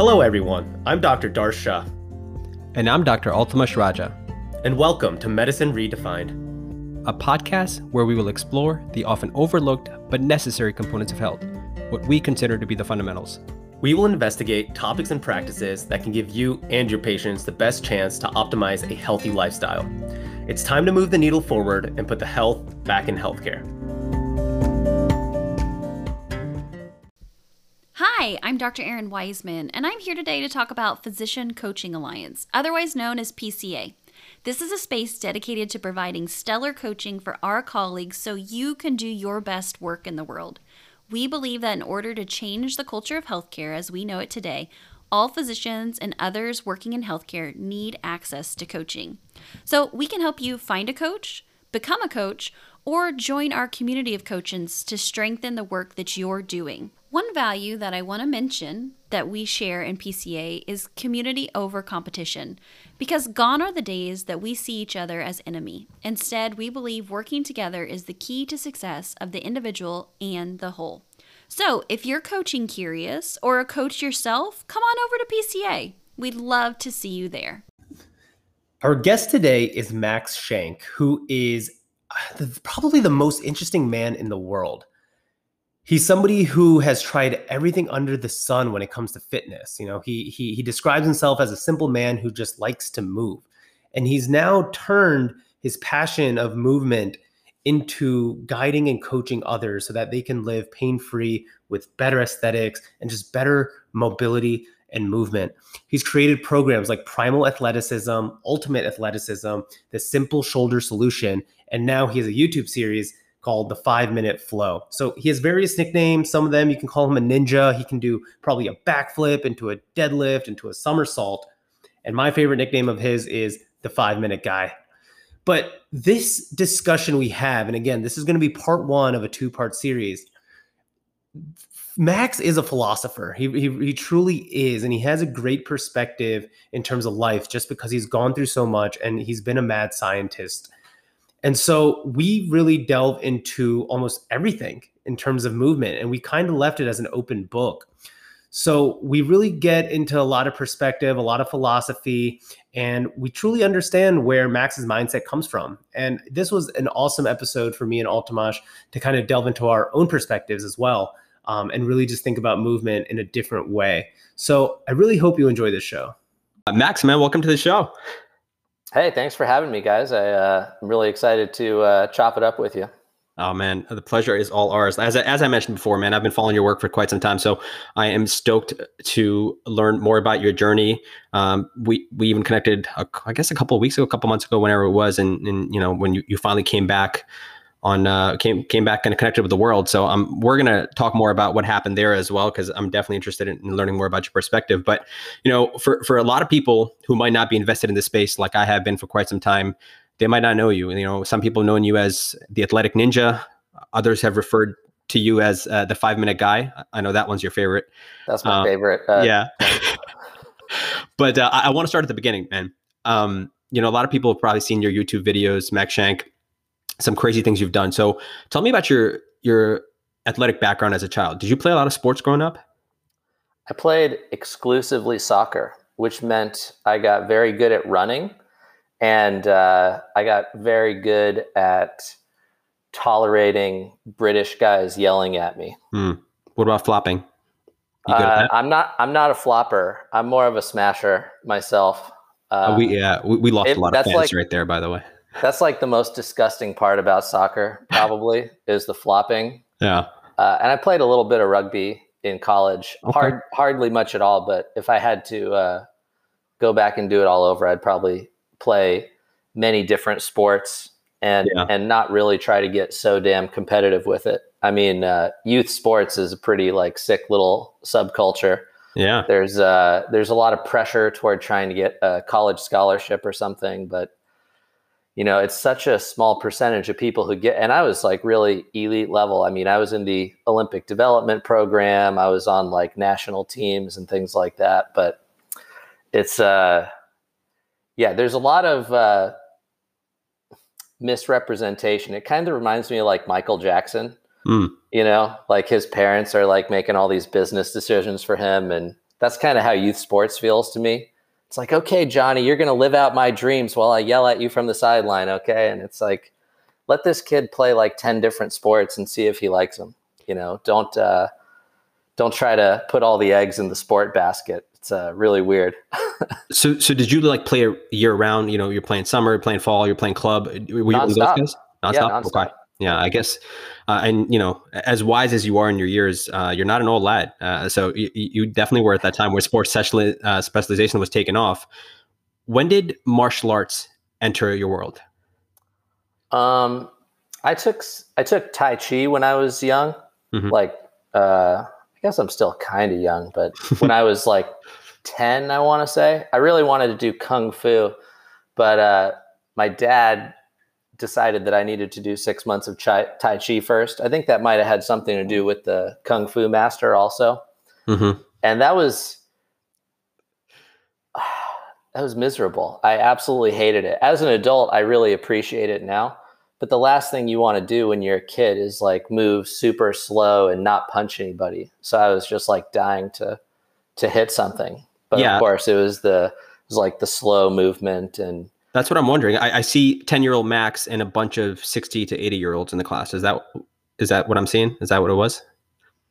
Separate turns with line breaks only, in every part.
Hello, everyone. I'm Dr. Darsh Shah.
And I'm Dr. Altamash Raja.
And welcome to Medicine Redefined,
a podcast where we will explore the often overlooked but necessary components of health, what we consider to be the fundamentals.
We will investigate topics and practices that can give you and your patients the best chance to optimize a healthy lifestyle. It's time to move the needle forward and put the health back in healthcare.
Hi, I'm Dr. Erin Wiseman, and I'm here today to talk about Physician Coaching Alliance, otherwise known as PCA. This is a space dedicated to providing stellar coaching for our colleagues so you can do your best work in the world. We believe that in order to change the culture of healthcare as we know it today, all physicians and others working in healthcare need access to coaching. So we can help you find a coach, become a coach, or join our community of coaches to strengthen the work that you're doing. One value that I want to mention that we share in PCA is community over competition, because gone are the days that we see each other as enemy. Instead, we believe working together is the key to success of the individual and the whole. So, if you're coaching curious or a coach yourself, come on over to PCA. We'd love to see you there.
Our guest today is Max Shank, who is uh, probably the most interesting man in the world he's somebody who has tried everything under the sun when it comes to fitness. You know, he he he describes himself as a simple man who just likes to move. And he's now turned his passion of movement into guiding and coaching others so that they can live pain-free with better aesthetics and just better mobility and movement. He's created programs like Primal Athleticism, Ultimate Athleticism, the Simple Shoulder Solution, and now he has a YouTube series called the five minute flow. So he has various nicknames. Some of them you can call him a ninja. He can do probably a backflip into a deadlift, into a somersault. And my favorite nickname of his is the five minute guy. But this discussion we have, and again, this is going to be part one of a two part series. Max is a philosopher. He, he, he truly is. And he has a great perspective in terms of life just because he's gone through so much and he's been a mad scientist and so we really delve into almost everything in terms of movement, and we kind of left it as an open book. So we really get into a lot of perspective, a lot of philosophy, and we truly understand where Max's mindset comes from. And this was an awesome episode for me and Altamash to kind of delve into our own perspectives as well, um, and really just think about movement in a different way. So I really hope you enjoy this show.
Uh, Max, man, welcome to the show.
Hey, thanks for having me, guys. I, uh, I'm really excited to uh, chop it up with you.
Oh man, the pleasure is all ours. As I, as I mentioned before, man, I've been following your work for quite some time, so I am stoked to learn more about your journey. Um, we we even connected, uh, I guess, a couple weeks ago, a couple months ago, whenever it was, and and you know when you, you finally came back on uh, came came back and connected with the world. So um, we're gonna talk more about what happened there as well because I'm definitely interested in, in, learning more about your perspective. But you know, for for a lot of people who might not be invested in this space, like I have been for quite some time, they might not know you. You know, some people knowing you as the athletic ninja. Others have referred to you as uh, the five minute guy. I know that one's your favorite.
That's my um, favorite. Uh,
yeah. but uh, I, I want to start at the beginning, man. Um, you know, a lot of people have probably seen your YouTube videos, Mac Shank some crazy things you've done. So tell me about your your athletic background as a child. Did you play a lot of sports growing up?
I played exclusively soccer, which meant I got very good at running, and uh, I got very good at tolerating British guys yelling at me.
Hmm. What about flopping?
Uh, I'm not. I'm not a flopper. I'm more of a smasher myself.
Uh, we yeah, we, we lost it, a lot of fans like, right there. By the way,
that's like the most disgusting part about soccer, probably, is the flopping.
Yeah.
Uh, and I played a little bit of rugby in college. Okay. Hard, hardly much at all. But if I had to uh, go back and do it all over, I'd probably play many different sports and yeah. and not really try to get so damn competitive with it. I mean, uh, youth sports is a pretty like sick little subculture.
Yeah.
There's uh, there's a lot of pressure toward trying to get a college scholarship or something, but you know, it's such a small percentage of people who get, and I was like really elite level. I mean, I was in the Olympic development program, I was on like national teams and things like that. But it's, uh, yeah, there's a lot of uh, misrepresentation. It kind of reminds me of like Michael Jackson. Mm. You know, like his parents are like making all these business decisions for him, and That's kind of how youth sports feels to me. It's like, okay, Johnny, you're going to live out my dreams while I yell at you from the sideline, okay? And it's like, let this kid play like 10 different sports and see if he likes them. You know, don't uh, don't try to put all the eggs in the sport basket. It's uh, really weird.
so, so did you like play year round? You know, you're playing summer, you're playing fall, you're playing club. Were you
nonstop.
those guys?
Nonstop. Yeah, nonstop.
Okay. Yeah, I guess, uh, and you know, as wise as you are in your years, uh, you're not an old lad. Uh, so you, you, definitely were at that time where sports uh, specialization was taken off. When did martial arts enter your world?
Um, I took I took Tai Chi when I was young. Mm-hmm. Like, uh, I guess I'm still kind of young, but when I was like ten, I want to say I really wanted to do kung fu, but uh, my dad decided that I needed to do six months of Tai Chi first. I think that might have had something to do with the Kung Fu Master also. Mm-hmm. And that was that was miserable. I absolutely hated it. As an adult, I really appreciate it now. But the last thing you want to do when you're a kid is like move super slow and not punch anybody. So I was just like dying to to hit something. But yeah. of course, it was the it was like the slow movement and
that's what I'm wondering. I, I see 10 year old Max and a bunch of 60 to 80 year olds in the class. Is that is that what I'm seeing? Is that what it was?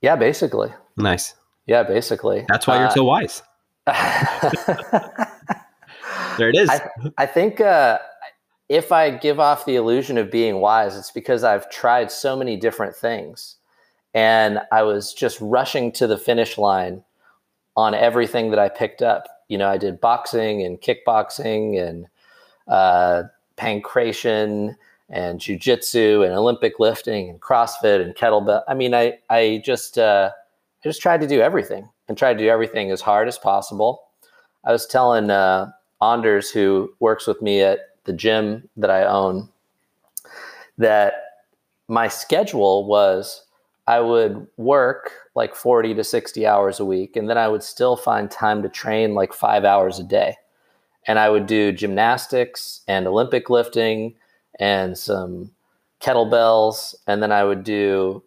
Yeah, basically.
Nice.
Yeah, basically.
That's why uh, you're so wise. there it is.
I, I think uh, if I give off the illusion of being wise, it's because I've tried so many different things. And I was just rushing to the finish line on everything that I picked up. You know, I did boxing and kickboxing and uh, pankration and jujitsu and Olympic lifting and CrossFit and kettlebell. I mean, I I just uh, I just tried to do everything and tried to do everything as hard as possible. I was telling uh, Anders, who works with me at the gym that I own, that my schedule was I would work like 40 to 60 hours a week, and then I would still find time to train like five hours a day and I would do gymnastics and Olympic lifting and some kettlebells, and then I would do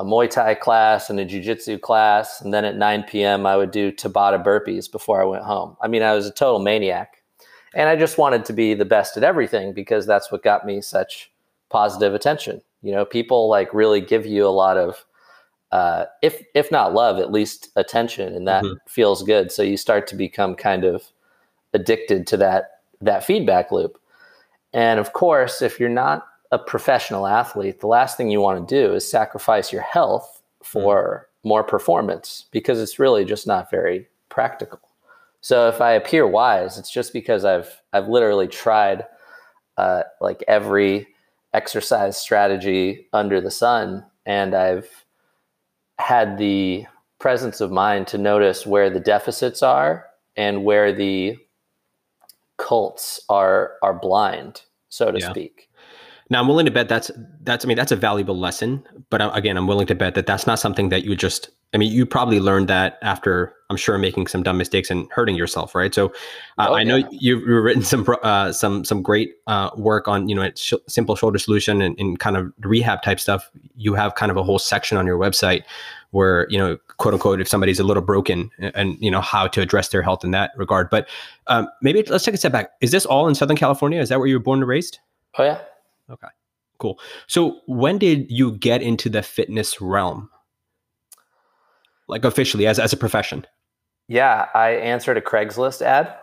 a Muay Thai class and a Jiu-Jitsu class, and then at 9 p.m. I would do Tabata burpees before I went home. I mean, I was a total maniac, and I just wanted to be the best at everything because that's what got me such positive attention. You know, people like really give you a lot of, uh, if if not love, at least attention, and that mm-hmm. feels good. So you start to become kind of addicted to that that feedback loop. And of course, if you're not a professional athlete, the last thing you want to do is sacrifice your health for mm. more performance because it's really just not very practical. So if I appear wise, it's just because I've I've literally tried uh, like every exercise strategy under the sun, and I've had the presence of mind to notice where the deficits are and where the cults are are blind, so to yeah. speak.
Now, I'm willing to bet that's that's. I mean, that's a valuable lesson. But again, I'm willing to bet that that's not something that you just. I mean, you probably learned that after I'm sure making some dumb mistakes and hurting yourself, right? So, uh, oh, I know you've, you've, written some uh, some some great uh, work on you know sh- simple shoulder solution and, and kind of rehab type stuff. You have kind of a whole section on your website where you know quote unquote if somebody's a little broken and you know how to address their health in that regard. But um, maybe let's take a step back. Is this all in southern california? Is that where you were born and raised?
Oh yeah.
Okay cool. So when did you get into the fitness realm? Like officially as, as a profession?
Yeah i answered a craigslist ad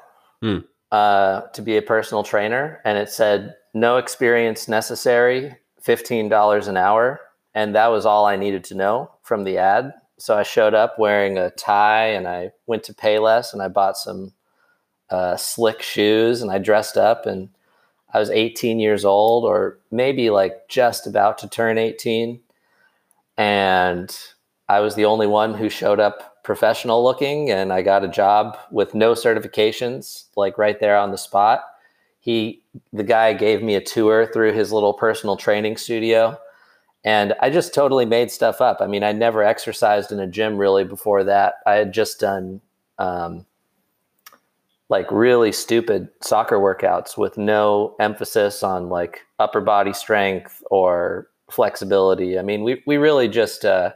mm. uh, to be a personal trainer and it said no experience necessary $15 an hour and that was all I needed to know from the ad. So I showed up wearing a tie and I went to Payless and I bought some uh, slick shoes and I dressed up and I was 18 years old or maybe like just about to turn 18. And I was the only one who showed up professional looking and I got a job with no certifications, like right there on the spot. He, the guy gave me a tour through his little personal training studio and I just totally made stuff up. I mean, I never exercised in a gym really before that. I had just done um, like really stupid soccer workouts with no emphasis on like upper body strength or flexibility. I mean, we we really just uh,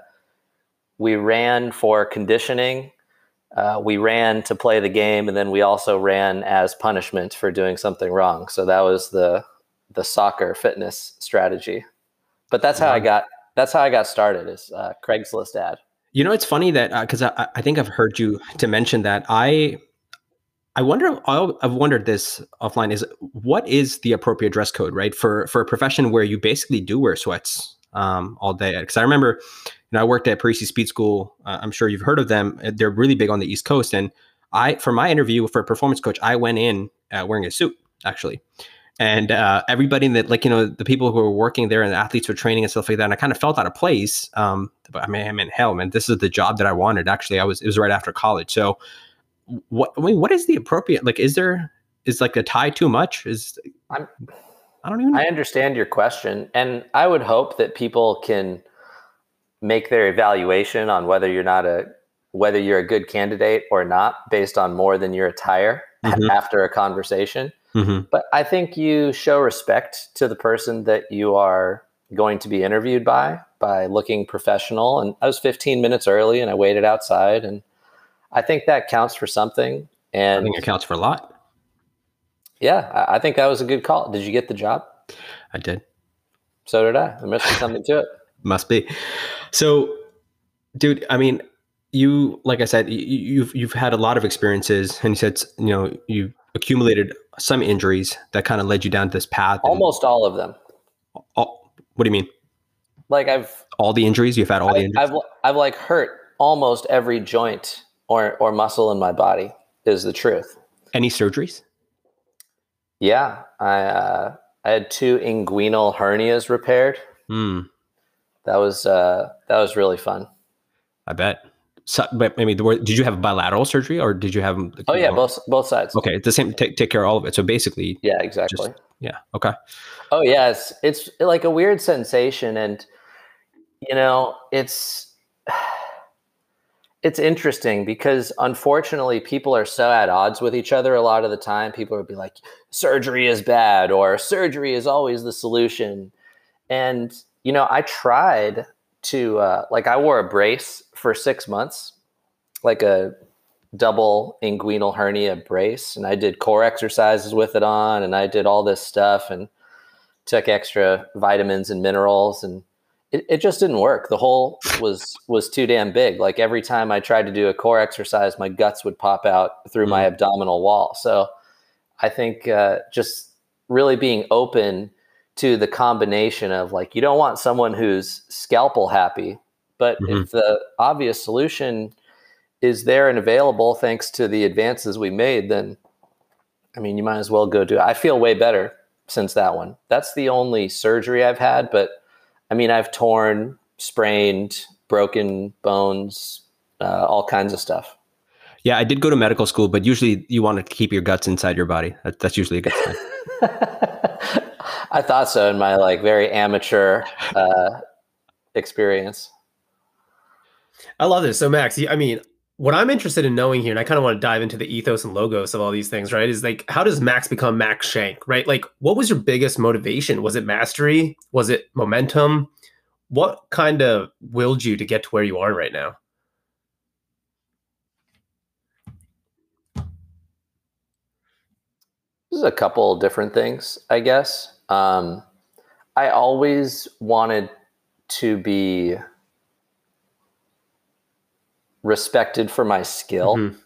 we ran for conditioning uh, we ran to play the game, and then we also ran as punishment for doing something wrong. So that was the the soccer fitness strategy. But that's how I got that's how I got started. Is uh, Craigslist ad.
You know, it's funny that because uh, I, I think I've heard you to mention that I I wonder. I've wondered this offline. Is what is the appropriate dress code, right, for for a profession where you basically do wear sweats um, all day? Because I remember, you know, I worked at Parisi Speed School. Uh, I'm sure you've heard of them. They're really big on the East Coast, and I, for my interview for a performance coach, I went in uh, wearing a suit actually, and uh, everybody that like you know the people who were working there and the athletes were training and stuff like that. And I kind of felt out of place. Um, but I mean, I mean, hell, man, this is the job that I wanted. Actually, I was it was right after college, so what I mean, what is the appropriate like? Is there is like a tie too much? Is
I'm,
I don't even. Know.
I understand your question, and I would hope that people can make their evaluation on whether you're not a whether you're a good candidate or not based on more than your attire mm-hmm. after a conversation. Mm-hmm. But I think you show respect to the person that you are going to be interviewed by by looking professional. And I was 15 minutes early, and I waited outside and I think that counts for something. And
I think it counts for a lot.
Yeah, I think that was a good call. Did you get the job?
I did.
So did I. There must be something to it.
Must be. So, dude, I mean, you like I said, you, have you've had a lot of experiences, and you said you know you accumulated some injuries that kind of led you down this path.
Almost all of them.
All, what do you mean?
Like I've
all the injuries you've had all
I,
the injuries.
I've I've like hurt almost every joint or or muscle in my body is the truth.
Any surgeries?
Yeah, I uh, I had two inguinal hernias repaired.
Mm.
That was uh, that was really fun.
I bet. So, but the word. did you have bilateral surgery or did you have?
oh yeah, both both sides.
Okay, the same. Take take care of all of it. So basically,
yeah, exactly.
Just, yeah. Okay.
Oh yes, it's like a weird sensation, and you know, it's it's interesting because unfortunately people are so at odds with each other a lot of the time people would be like surgery is bad or surgery is always the solution and you know i tried to uh, like i wore a brace for six months like a double inguinal hernia brace and i did core exercises with it on and i did all this stuff and took extra vitamins and minerals and it, it just didn't work. The hole was was too damn big. Like every time I tried to do a core exercise, my guts would pop out through my mm. abdominal wall. So I think uh, just really being open to the combination of like you don't want someone who's scalpel happy, but mm-hmm. if the obvious solution is there and available thanks to the advances we made, then I mean you might as well go do it. I feel way better since that one. That's the only surgery I've had, but I mean, I've torn, sprained, broken bones, uh, all kinds of stuff.
Yeah, I did go to medical school, but usually you want to keep your guts inside your body. That, that's usually a good sign.
I thought so in my like very amateur uh, experience.
I love this. So Max, I mean, what I'm interested in knowing here, and I kind of want to dive into the ethos and logos of all these things, right? Is like, how does Max become Max Shank, right? Like, what was your biggest motivation? Was it mastery? Was it momentum? What kind of willed you to get to where you are right now?
This is a couple different things, I guess. Um, I always wanted to be respected for my skill. Mm-hmm.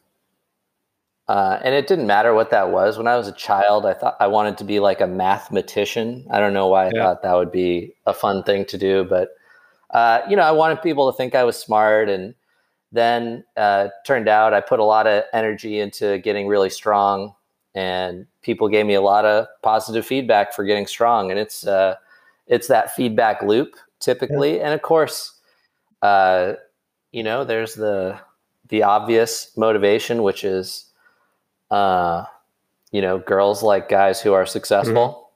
Uh, and it didn't matter what that was. When I was a child, I thought I wanted to be like a mathematician. I don't know why I yeah. thought that would be a fun thing to do, but uh, you know, I wanted people to think I was smart. And then uh, turned out I put a lot of energy into getting really strong, and people gave me a lot of positive feedback for getting strong. And it's uh, it's that feedback loop typically, yeah. and of course uh, you know, there's the the obvious motivation, which is, uh, you know, girls like guys who are successful.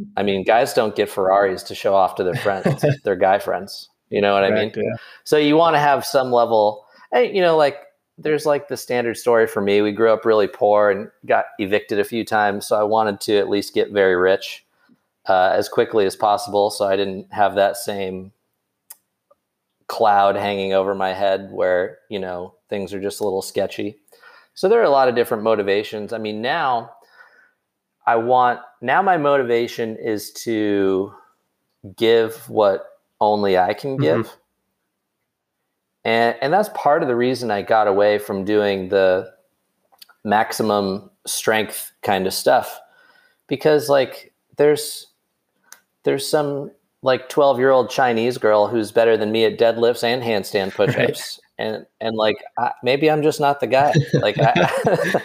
Mm-hmm. I mean, guys don't get Ferraris to show off to their friends, their guy friends. You know what I mean? Yeah. So you want to have some level, and you know, like there's like the standard story for me. We grew up really poor and got evicted a few times, so I wanted to at least get very rich uh, as quickly as possible. So I didn't have that same cloud hanging over my head where you know things are just a little sketchy so there are a lot of different motivations i mean now i want now my motivation is to give what only i can
Mm-hmm.
And and that's part of the reason i got away from doing the maximum strength kind of stuff. Because like there's there's some like 12 year old chinese girl who's better than me at deadlifts and handstand push-ups. And and like I, maybe i'm just not the guy. Like I,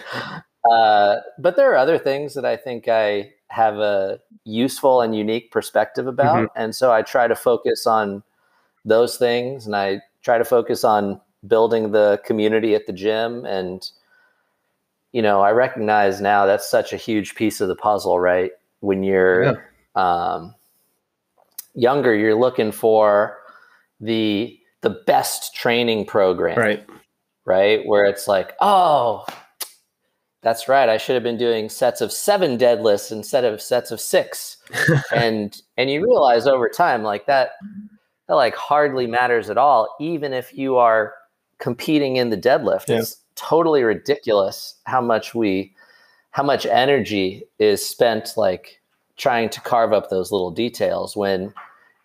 uh, but there are other things that i think i have a useful and unique perspective about. And so i try to focus on those things and i try to focus on building the community at the gym. And you know i recognize now that's such a huge piece of the puzzle right? When you're um, younger you're looking for the the best training program.
Right.
right? Where it's like oh that's right. I should have been doing sets of seven deadlifts instead of sets of six. And and you realize over time like that that like hardly matters at all even if you are competing in the deadlift
Yeah.
it's totally ridiculous how much we how much energy is spent like trying to carve up those little details when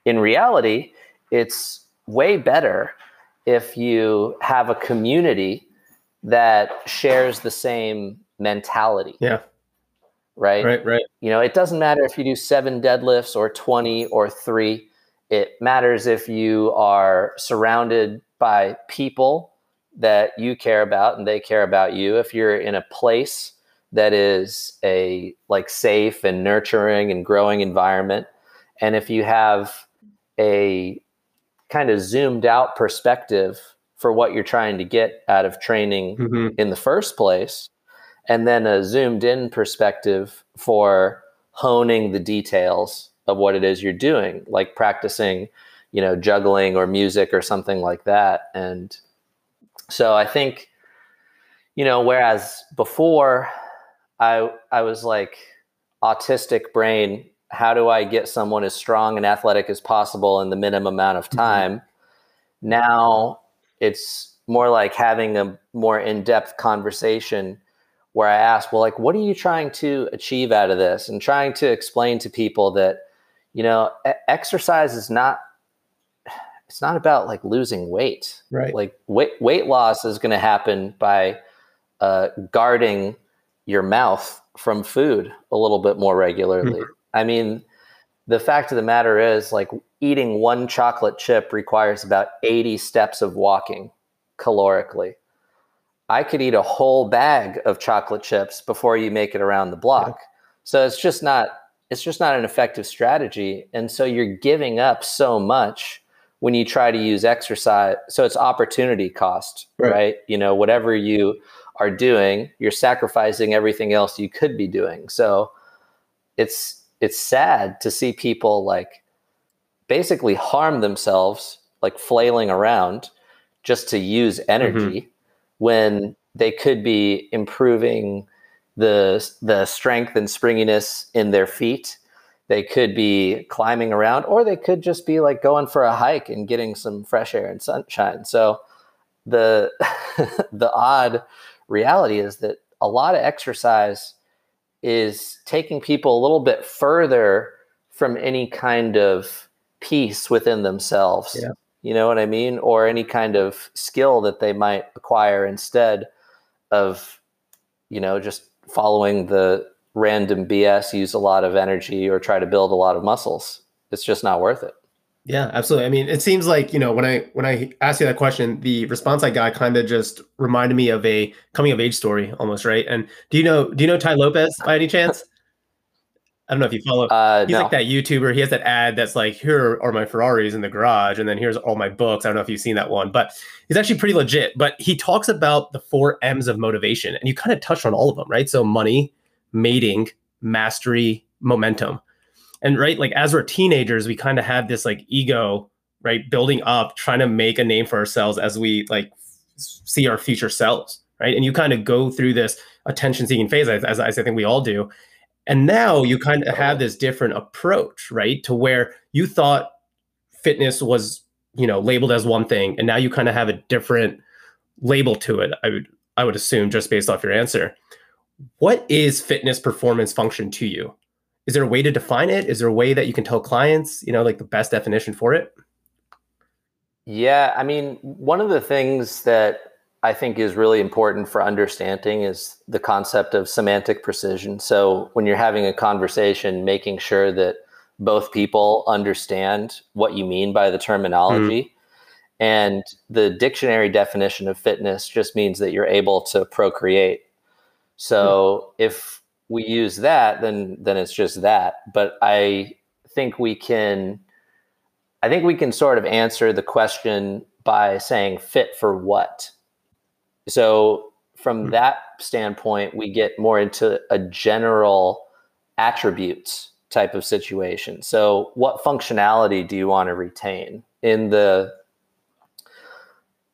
in reality it's way better if you have a community that shares the same mentality
Yeah.
right
Right. Right.
you know, it doesn't matter if you do seven deadlifts or 20 or three. It matters if you are surrounded by people that you care about and they care about you. If you're in a place that is a like safe and nurturing and growing environment. And if you have a kind of zoomed out perspective for what you're trying to get out of training
Mhm.
in the first place, and then a zoomed in perspective for honing the details of what it is you're doing, like practicing, you know, juggling or music or something like that. And so I think, you know, whereas before I I was like autistic brain, how do I get someone as strong and athletic as possible in the minimum amount of mm-hmm. time? Now it's more like having a more in-depth conversation where I ask, well, like, what are you trying to achieve out of this? And trying to explain to people that, you know, exercise is not, it's not about like losing weight.
Right.
Like weight, weight loss is going to happen by uh, guarding your mouth from food a little bit more regularly. I mean, the fact of the matter is like eating one chocolate chip requires about 80 steps of walking calorically. I could eat a whole bag of chocolate chips before you make it around the block. So it's just not it's just not an effective strategy and so you're giving up so much when you try to use exercise so it's opportunity cost,
Right.
right? You know, whatever you are doing, you're sacrificing everything else you could be doing. So it's it's sad to see people like basically harm themselves like flailing around just to use mm-hmm. energy when they could be improving the the strength and springiness in their feet they could be climbing around or they could just be like going for a hike and getting some fresh air and sunshine so the the odd reality is that a lot of exercise is taking people a little bit further from any kind of peace within themselves.
Yeah.
You know what I mean? Or any kind of skill that they might acquire instead of, you know, just following the random BS, use a lot of energy or try to build a lot of muscles. It's just not worth it.
Yeah, absolutely. I mean, it seems like you know when I when I asked you that question, the response I got kind of just reminded me of a coming of age story almost, right? And do you know do you know Tai Lopez by any chance? I don't know if you follow.
Uh,
He's
no.
like that YouTuber. He has that ad that's like, "Here are my Ferraris in the garage," and then here's all my books. I don't know if you've seen that one, but he's actually pretty legit. But he talks about the four M's of motivation, and you kind of touched on all of them, right? So money, mating, mastery, momentum, and right, like as we're teenagers, we kind of have this like ego, right, building up, trying to make a name for ourselves as we like see our future selves, right? And you kind of go through this attention-seeking phase, as, as I think we all do. And now you kind of have this different approach, right? To where you thought fitness was you know labeled as one thing and now you kind of have a different label to it i would i would assume just based off your answer. What is fitness performance function to you? Is there a way to define it? Is there a way that you can tell clients you know like the best definition for it?
Yeah i mean one of the things that i think is really important for understanding is the concept of semantic precision so when you're having a conversation making sure that both people understand what you mean by the terminology mm. and the dictionary definition of fitness just means that you're able to procreate so mm. if we use that, then then it's just that. But I think we can I think we can sort of answer the question by saying fit for what. So from mm. that standpoint, we get more into a general attributes type of situation. So what functionality do you want to retain in the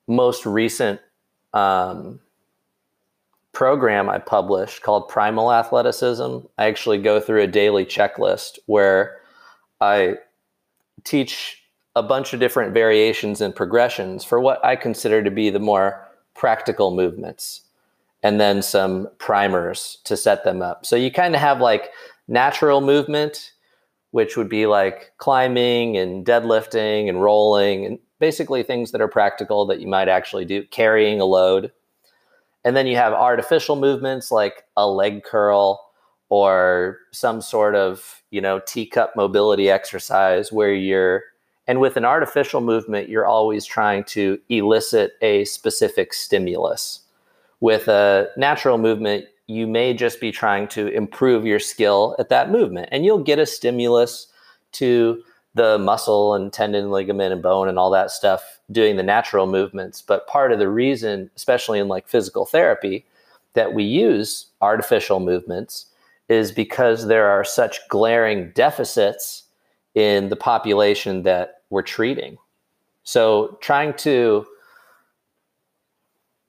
most recent um, program I published called Primal Athleticism, I actually go through a daily checklist where I teach a bunch of different variations and progressions for what I consider to be the more practical movements and then some primers to set them up. So you kind of have like natural movement, which would be like climbing and deadlifting and rolling and basically things that are practical that you might actually do, carrying a load and then you have artificial movements like a leg curl or some sort of, you know, teacup mobility exercise where you're and with an artificial movement, you're always trying to elicit a specific stimulus. With a natural movement, you may just be trying to improve your skill at that movement, and you'll get a stimulus to the muscle and tendon, ligament, and bone and all that stuff doing the natural movements. But part of the reason, especially in like physical therapy, that we use artificial movements is because there are such glaring deficits in the population that we're treating. So trying to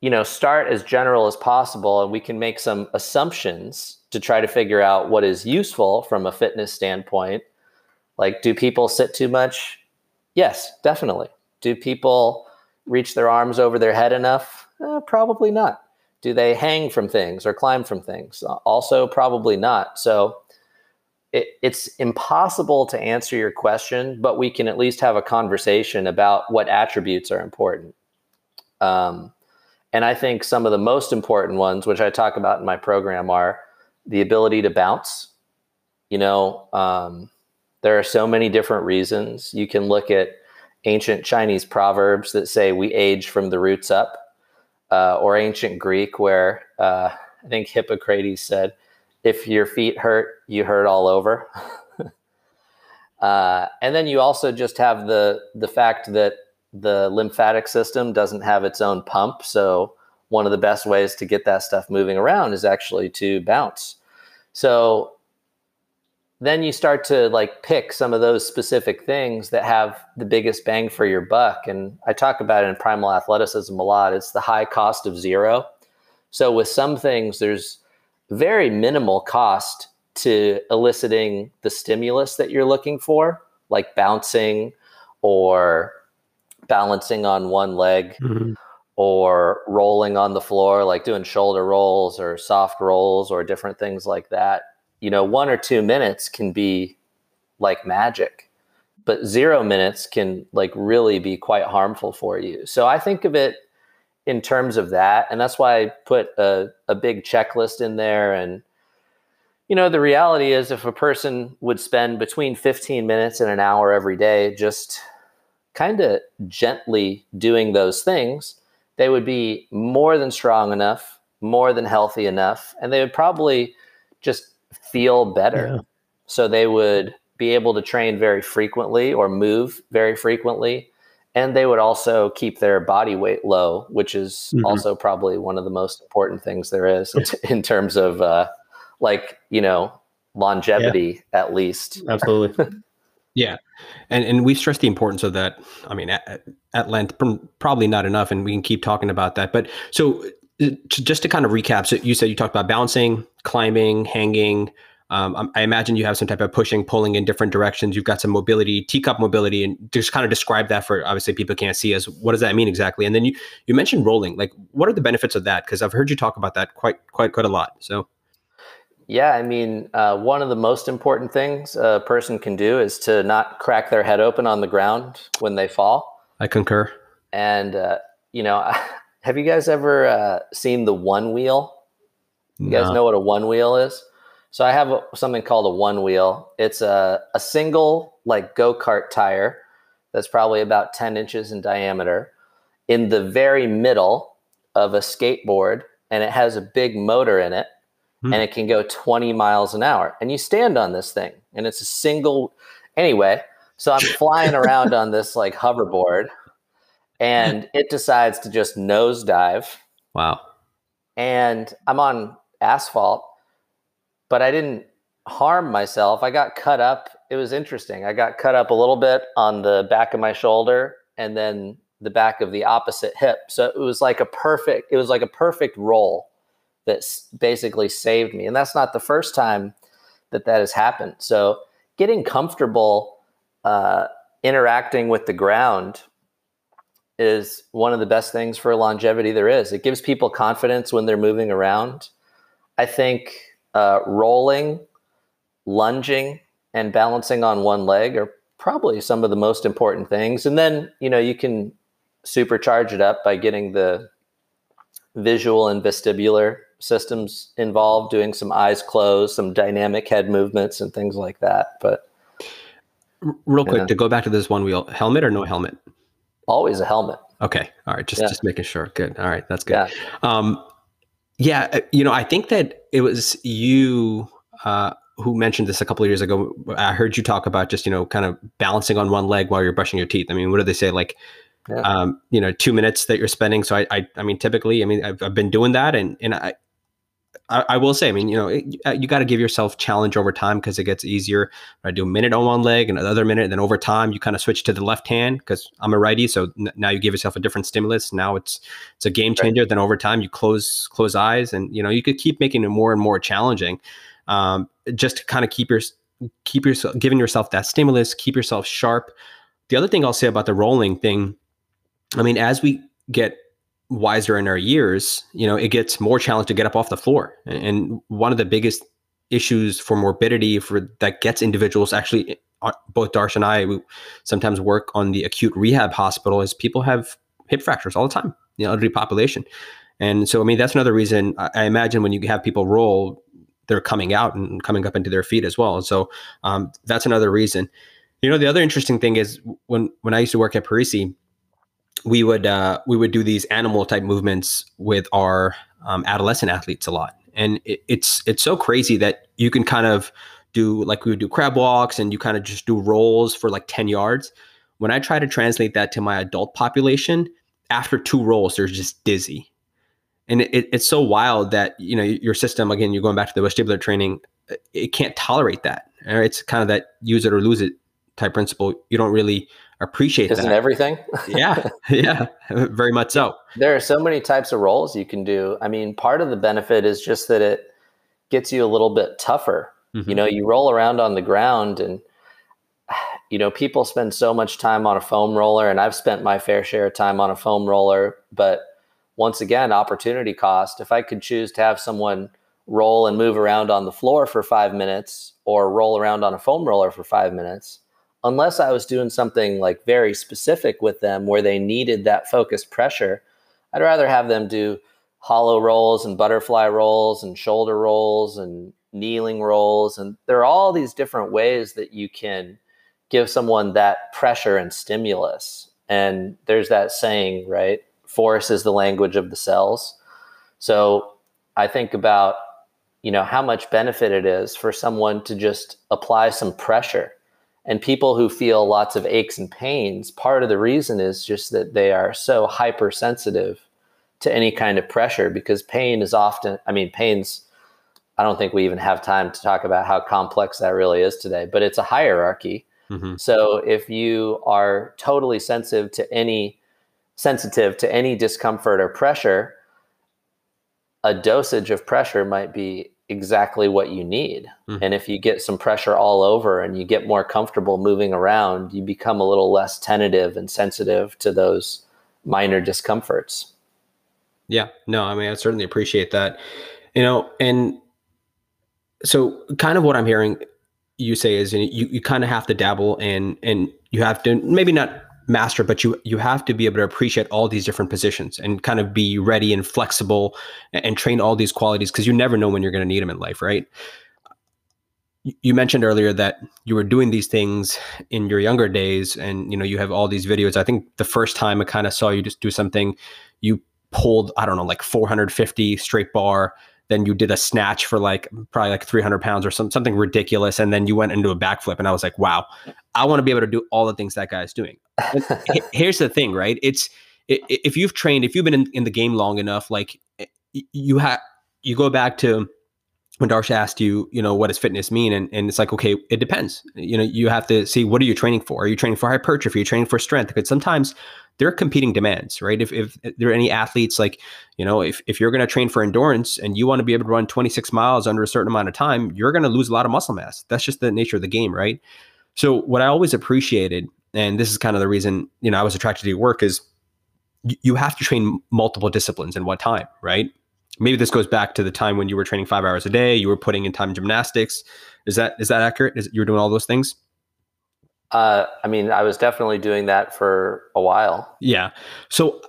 you know start as general as possible and we can make some assumptions to try to figure out what is useful from a fitness standpoint like, do people sit too much? Yes, definitely. Do people reach their arms over their head enough? Eh, probably not. Do they hang from things or climb from things? Also, probably not. So, it, it's impossible to answer your question, but we can at least have a conversation about what attributes are important. Um, and I think some of the most important ones, which I talk about in my program, are the ability to bounce. You know, um, there are so many different reasons. You can look at ancient Chinese proverbs that say we age from the roots up, uh, or ancient Greek where uh, I think Hippocrates said, if your feet hurt, you hurt all over. uh, and then you also just have the the fact that the lymphatic system doesn't have its own pump. So one of the best ways to get that stuff moving around is actually to bounce. So then you start to like pick some of those specific things that have the biggest bang for your buck. And I talk about it in primal athleticism a lot. It's the high cost of zero. So with some things, there's very minimal cost to eliciting the stimulus that you're looking for, like bouncing or balancing on one leg. Mm-hmm. Or rolling on the floor, like doing shoulder rolls or soft rolls or different things like that you know, one or two minutes can be like magic, but zero minutes can like really be quite harmful for you. So I think of it in terms of that. And that's why I put a, a big checklist in there. And, you know, the reality is if a person would spend between 15 minutes and an hour every day just kind of gently doing those things, they would be more than strong enough, more than healthy enough, and they would probably just feel better. Yeah. So they would be able to train very frequently or move very frequently. And they would also keep their body weight low, which is mm-hmm. also probably one of the most important things there is in terms of uh, like, you know, longevity yeah. at least.
Absolutely.
yeah. And and we stress the importance of that. I mean, at, at length, probably not enough, and we can keep talking about that. But so uh, to, just to kind of recap, so you said you talked about bouncing, climbing, hanging, um, I imagine you have some type of pushing, pulling in different directions. You've got some mobility, teacup mobility, and just kind of describe that for obviously people can't see us. What does that mean exactly? And then you you mentioned rolling. Like, what are the benefits of that? Because I've heard you talk about that quite quite quite a lot. So,
yeah, I mean, uh, one of the most important things a person can do is to not crack their head open on the ground when they fall.
I concur.
And uh, you know, have you guys ever uh, seen the one wheel? You no. guys know what a one wheel is? So I have something called a one wheel. It's a, a single like go kart tire that's probably about 10 inches in diameter in the very middle of a skateboard, and it has a big motor in it, hmm. and it can go 20 miles an hour. And you stand on this thing, and it's a single. Anyway, so I'm flying around on this like hoverboard, and it decides to just nosedive.
Wow.
And I'm on asphalt but I didn't harm myself. I got cut up. It was interesting. I got cut up a little bit on the back of my shoulder and then the back of the opposite hip. So it was like a perfect it was like a perfect roll that basically saved me. And that's not the first time that that has happened. So getting comfortable uh, interacting with the ground is one of the best things for longevity there is. It gives people confidence when they're moving around. I think uh, rolling, lunging, and balancing on one leg are probably some of the most important things. And then, you know, you can supercharge it up by getting the visual and vestibular systems involved, doing some eyes closed, some dynamic head movements, and things like that. But
real quick know. to go back to this one wheel helmet or no helmet?
Always a helmet.
Okay. All right. Just yeah. just making sure. Good. All right. That's good. Yeah. Um, yeah, uh, you know, I think that it was you uh, who mentioned this a couple of years ago. I heard you talk about just you know kind of balancing on one leg while you're brushing your teeth. I mean, what do they say? Like, yeah. um, you know, two minutes that you're spending. So I, I, I mean, typically, I mean, I've, I've been doing that, and and I, I, I, will say, I mean, you know, it, uh, you got to give yourself challenge over time because it gets easier. I do a minute on one leg and another minute, and then over time you kind of switch to the left hand because I'm a righty, so n- now you give yourself a different stimulus. Now it's it's a game changer. Right. Then over time you close close eyes, and you know you could keep making it more and more challenging, um, just to kind of keep your keep yourself giving yourself that stimulus, keep yourself sharp. The other thing I'll say about the rolling thing, I mean, as we get wiser in our years, you know, it gets more challenging to get up off the floor. And one of the biggest issues for morbidity for that gets individuals actually uh, both Darsh and I we sometimes work on the acute rehab hospital is people have hip fractures all the time, the elderly population. And so I mean that's another reason I, I imagine when you have people roll, they're coming out and coming up into their feet as well. And so um, that's another reason. You know, the other interesting thing is when when I used to work at Parisi, we would uh, we would do these animal type movements with our um, adolescent athletes a lot, and it, it's it's so crazy that you can kind of do like we would do crab walks and you kind of just do rolls for like 10 yards. When i try to translate that to my adult population after two rolls they're just dizzy. And it, it's so wild that you know your system again you're going back to the vestibular training it can't tolerate that. It's kind of that use it or lose it type principle. You don't really appreciate
Isn't
that.
everything?
yeah, yeah, very much so.
There are so many types of rolls you can do. I mean, part of the benefit is just that it gets you a little bit tougher. Mm-hmm. You know, you roll around on the ground and you know, people spend so much time on a foam roller and I've spent my fair share of time on a foam roller, but once again, opportunity cost. If I could choose to have someone roll and move around on the floor for 5 minutes or roll around on a foam roller for 5 minutes, unless I was doing something like very specific with them where they needed that focused pressure, I'd rather have them do hollow rolls and butterfly rolls and shoulder rolls and kneeling rolls. And there are all these different ways that you can give someone that pressure and stimulus. And there's that saying, right? Force is the language of the cells. So I think about, you know, how much benefit it is for someone to just apply some pressure and people who feel lots of aches and pains, part of the reason is just that they are so hypersensitive to any kind of pressure because pain is often, I mean, pain's, I don't think we even have time to talk about how complex that really is today, but it's a hierarchy. Mm-hmm. So if you are totally sensitive to any sensitive to any discomfort or pressure, a dosage of pressure might be exactly what you need. Mm-hmm. And if you get some pressure all over and you get more comfortable moving around, you become a little less tentative and sensitive to those minor discomforts.
Yeah, no, I mean, I certainly appreciate that. You know, and so kind of what I'm hearing you say is you, you kind of have to dabble and and you have to maybe not master but you you have to be able to appreciate all these different positions and kind of be ready and flexible and, and train all these qualities because you never know when you're going to need them in life right? You mentioned earlier that you were doing these things in your younger days and you know you have all these videos. I think the first time i kind of saw you just do something you pulled i don't know like 450 straight bar then you did a snatch for like probably like 300 pounds or some, something ridiculous and then you went into a backflip and i was like wow i want to be able to do all the things that guy is doing here's the thing right it's if you've trained if you've been in, in the game long enough like you have you go back to when Darsh asked you, you know, what does fitness mean? And, and it's like, okay, it depends. You know, you have to see what are you training for? Are you training for hypertrophy? Are you training for strength? Because sometimes there are competing demands, right? If, if eh, there are any athletes like, you know, if, if you're going to train for endurance and you want to be able to run 26 miles under a certain amount of time, you're going to lose a lot of muscle mass. That's just the nature of the game, right? So what I always appreciated, and this is kind of the reason, you know, I was attracted to your work is you, have to train multiple disciplines in what time, right? Maybe this goes back to the time when you were training five hours a day, you were putting in time gymnastics. Is that, is that accurate? Is you were doing all those things?
Uh, I mean, I was definitely doing that for a while.
Yeah. So,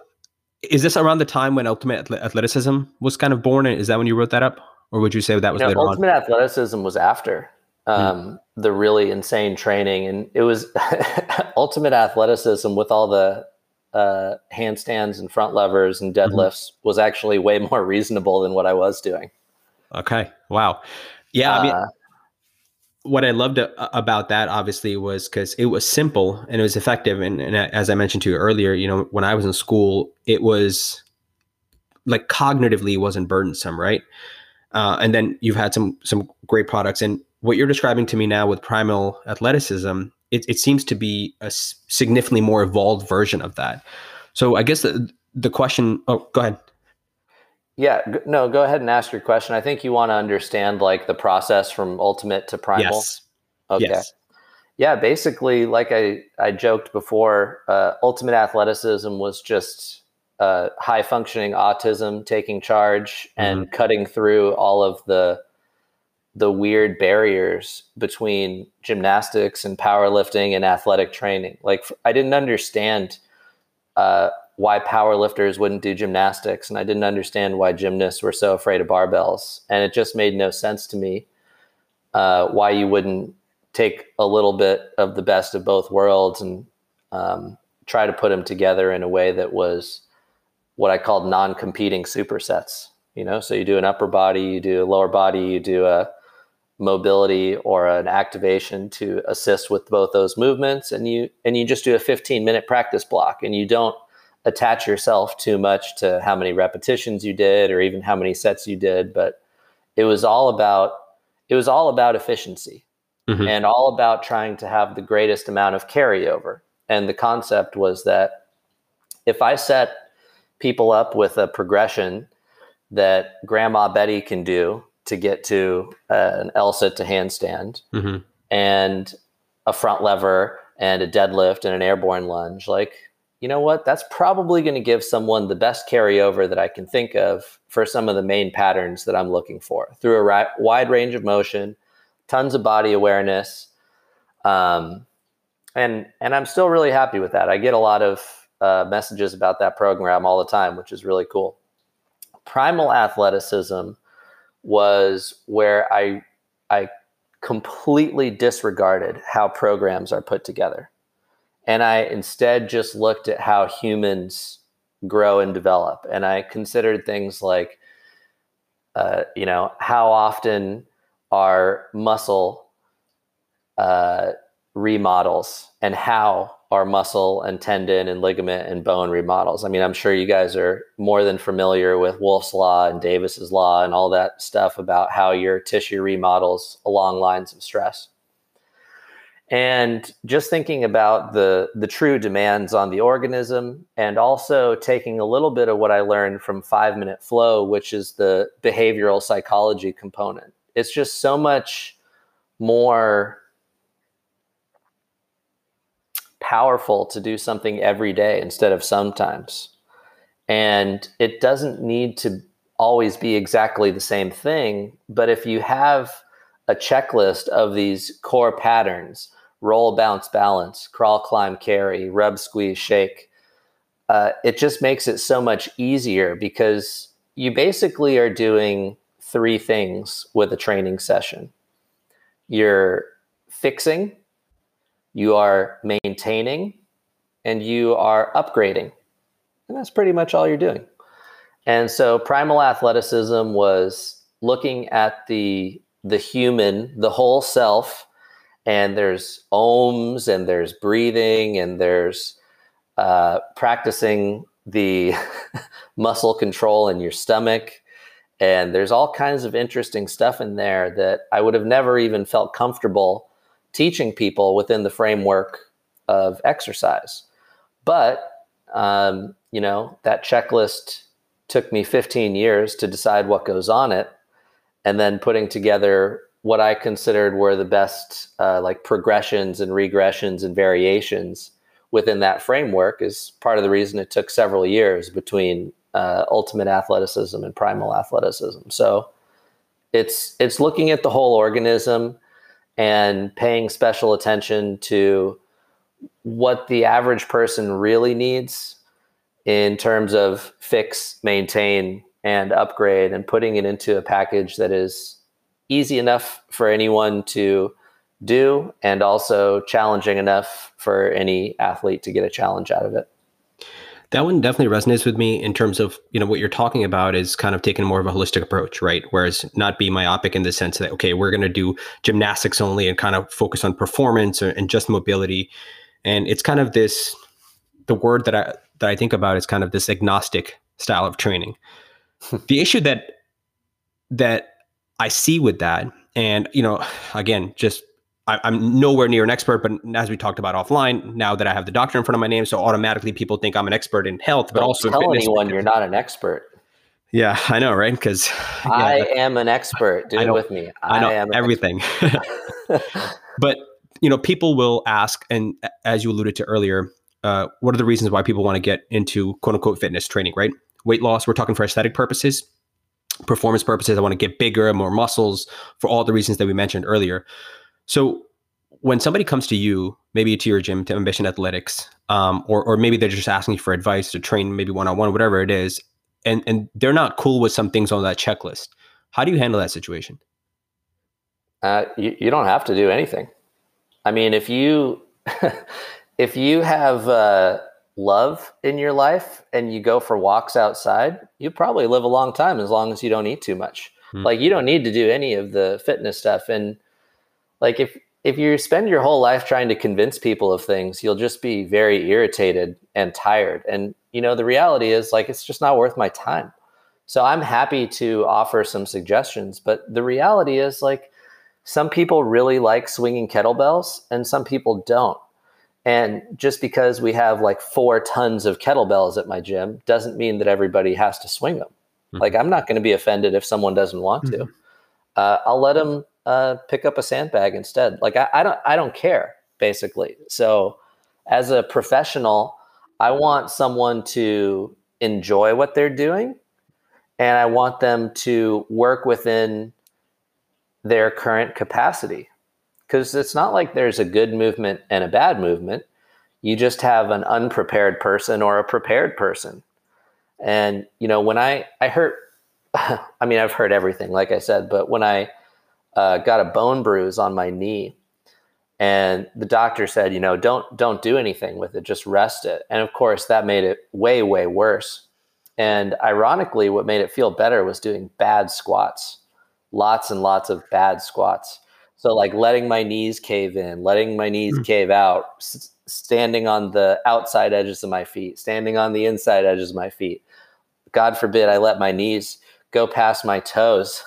is this around the time when Ultimate Athleticism was kind of born? Is that when you wrote that up, or would you say that was you know, later
Ultimate on? Athleticism was after hmm. um, the really insane training, and it was Ultimate Athleticism with all the uh, handstands and front levers and mm-hmm. deadlifts mm-hmm. was actually way more reasonable than what I was doing.
Okay. Wow. Yeah. I mean, uh, what I loved about that obviously was because it was simple and it was effective. And, and, as I mentioned to you earlier, you know, when I was in school, it was like cognitively wasn't burdensome, right? Uh, and then you've had some some great products. And what you're describing to me now with primal athleticism, it, it seems to be a significantly more evolved version of that. So I guess the the question. Oh, go ahead.
Yeah, no, go ahead and ask your question. I think you want to understand like the process from ultimate to primal.
Yes.
Okay. Yes. Yeah, basically, like I, I joked before, uh, ultimate athleticism was just uh, high functioning autism taking charge and mm-hmm. cutting through all of the the weird barriers between gymnastics and powerlifting and athletic training. Like I didn't understand uh, why powerlifters wouldn't do gymnastics and i didn't understand why gymnasts were so afraid of barbells. And it just made no sense to me uh, why you wouldn't take a little bit of the best of both worlds and um, try to put them together in a way that was what i called non-competing supersets you know? So you do an upper body you do a lower body you do a mobility or an activation to assist with both those movements and you and you just do a 15 minute practice block and you don't attach yourself too much to how many repetitions you did or even how many sets you did but it was all about it was all about efficiency mm-hmm. and all about trying to have the greatest amount of carryover and the concept was that if i set people up with a progression that grandma betty can do to get to uh, an l sit to handstand mm-hmm. and a front lever and a deadlift and an airborne lunge like you know what? That's probably going to give someone the best carryover that I can think of for some of the main patterns that I'm looking for through a wide range of motion, tons of body awareness. Um, and, and I'm still really happy with that. I get a lot of uh, messages about that program all the time, which is really cool. Primal athleticism was where I, I completely disregarded how programs are put together and I instead just looked at how humans grow and develop. And I considered things like, uh, you know, how often are muscle uh, remodels and how are muscle and tendon and ligament and bone remodels. I mean, I'm sure you guys are more than familiar with Wolff's Law and Davis's Law and all that stuff about how your tissue remodels along lines of stress. And just thinking about the the true demands on the organism and also taking a little bit of what i learned from five minute flow which is the behavioral psychology component. It's just so much more powerful to do something every day instead of sometimes. And it doesn't need to always be exactly the same thing but if you have a checklist of these core patterns roll, bounce, balance, crawl, climb, carry, rub, squeeze, shake. Uh, it just makes it so much easier because you basically are doing three things with a training session you're fixing, you are maintaining, and you are upgrading. And that's pretty much all you're doing. And so primal athleticism was looking at the the human, the whole self, and there's ohms and there's breathing and there's uh, practicing the muscle control in your stomach. And there's all kinds of interesting stuff in there that i would have never even felt comfortable teaching people within the framework of exercise. But um, you know that checklist took me 15 years to decide what goes on it and then putting together what I considered were the best uh, like progressions and regressions and variations within that framework is part of the reason it took several years between uh, ultimate athleticism and primal athleticism. So it's it's looking at the whole organism and paying special attention to what the average person really needs in terms of fix, maintain, and upgrade, and putting it into a package that is easy enough for anyone to do and also challenging enough for any athlete to get a challenge out of it.
That one definitely resonates with me in terms of, you know, what you're talking about is kind of taking more of a holistic approach, right? Whereas not be myopic in the sense that, okay, we're going to do gymnastics only and kind of focus on performance or, and just mobility. And it's kind of this, the word that I, that I think about is kind of this agnostic style of training. the issue that, that I see with that, and you know, again, just I, am nowhere near an expert, but as we talked about offline, now that I have the doctor in front of my name, so automatically people think I'm an expert in health, but
Don't
also
tell anyone you're not an expert.
Yeah, I know, right? Because
yeah, I am an expert. Do it with me.
I, I know am everything. but you know, people will ask, and as you alluded to earlier, uh, what are the reasons why people want to get into quote unquote fitness training? Right, weight loss. We're talking for aesthetic purposes performance purposes. I want to get bigger, and more muscles for all the reasons that we mentioned earlier. So when somebody comes to you, maybe to your gym, to Ambition Athletics, um, or or maybe they're just asking you for advice to train, maybe one on one, whatever it is, and and they're not cool with some things on that checklist. How do you handle that situation?
Uh, you, you don't have to do anything. I mean, if you if you have uh, love in your life and you go for walks outside, you probably live a long time as long as you don't eat too much. Hmm. Like you don't need to do any of the fitness stuff and like if if you spend your whole life trying to convince people of things, you'll just be very irritated and tired. And you know, the reality is like it's just not worth my time. So I'm happy to offer some suggestions, but the reality is like some people really like swinging kettlebells and some people don't. And just because we have like four tons of kettlebells at my gym doesn't mean that everybody has to swing them. Mm-hmm. Like, I'm not going to be offended if someone doesn't want to. Mm-hmm. Uh, I'll let them uh, pick up a sandbag instead. Like, I, I don't, I don't care basically. So, as a professional, I want someone to enjoy what they're doing, and I want them to work within their current capacity because it's not like there's a good movement and a bad movement. You just have an unprepared person or a prepared person. And you know, when I I hurt, I mean, I've heard everything, like I said, but when I uh, got a bone bruise on my knee, and the doctor said, you know, don't don't do anything with it, just rest it. And of course, that made it way way worse. And ironically, what made it feel better was doing bad squats, lots and lots of bad squats. So like letting my knees cave in, letting my knees mm. cave out, s- standing on the outside edges of my feet, standing on the inside edges of my feet. God forbid I let my knees go past my toes.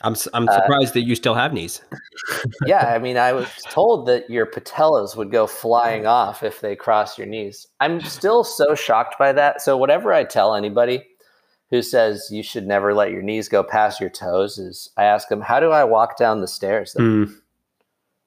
I'm I'm uh, surprised uh, that you still have knees.
yeah, I mean, I was told that your patellas would go flying off if they cross your knees. I'm still so shocked by that. So whatever I tell anybody who says you should never let your knees go past your toes is I ask them, "How do I walk down the stairs?" Mm.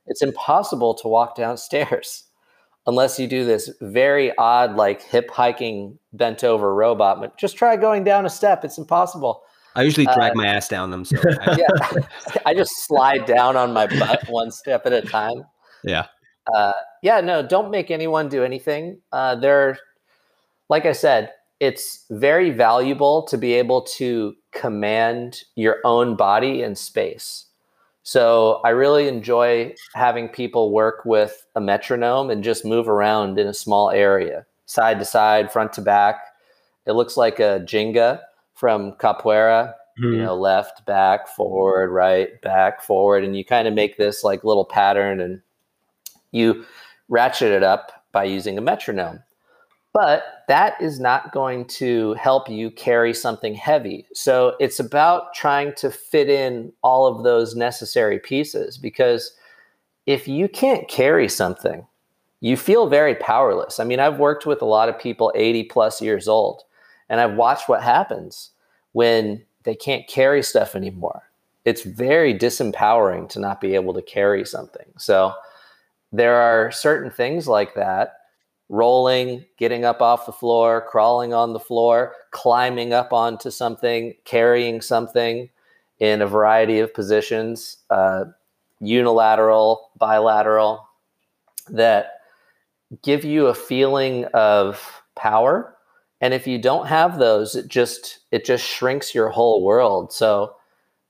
It's impossible to walk downstairs unless you do this very odd like hip hiking bent over robot. But just try going down a step. It's impossible.
I usually drag uh, my ass down them. So
I, yeah, I just slide down on my butt one step at a time.
Yeah.
Uh, yeah, no, don't make anyone do anything. Uh, they're, like I said, it's very valuable to be able to command your own body and space. So I really enjoy having people work with a metronome and just move around in a small area, side to side, front to back. It looks like a ginga from capoeira mm-hmm. you know left back forward right back forward and you kind of make this like little pattern and you ratchet it up by using a metronome but that is not going to help you carry something heavy so it's about trying to fit in all of those necessary pieces because if you can't carry something you feel very powerless i mean i've worked with a lot of people 80 plus years old and I've watched what happens when they can't carry stuff anymore. It's very disempowering to not be able to carry something. So there are certain things like that rolling, getting up off the floor, crawling on the floor, climbing up onto something, carrying something in a variety of positions, uh, unilateral, bilateral, that give you a feeling of power. And if you don't have those it just it just shrinks your whole world. So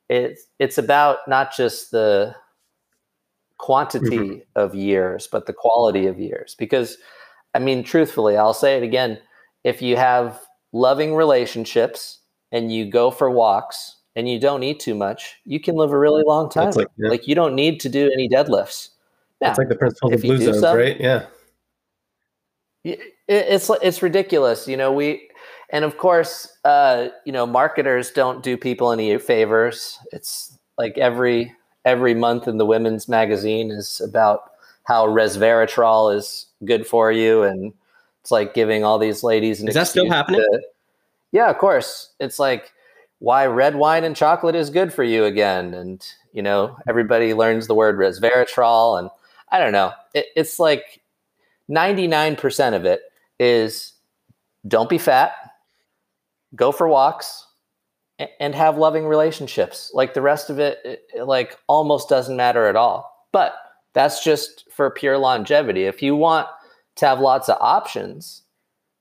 it's it's about not just the quantity mm-hmm. of years but the quality of years. Because i mean truthfully i'll say it again if you have loving relationships and you go for walks and you don't eat too much you can live a really long time like, yeah. like, you don't need to do any deadlifts
now, it's like the principle of blue zones some, right yeah
it's it's ridiculous, you know. We and of course, uh, you know, marketers don't do people any favors. It's like every every month in the women's magazine is about how resveratrol is good for you, and it's like giving all these ladies.
An is that still happening? To,
yeah, of course. It's like why red wine and chocolate is good for you again, and you know, everybody learns the word resveratrol, and I don't know. It, it's like 99% of it is don't be fat, go for walks, and have loving relationships. Like the rest of it, it, like almost doesn't matter at all. But that's just for pure longevity. If you want to have lots of options,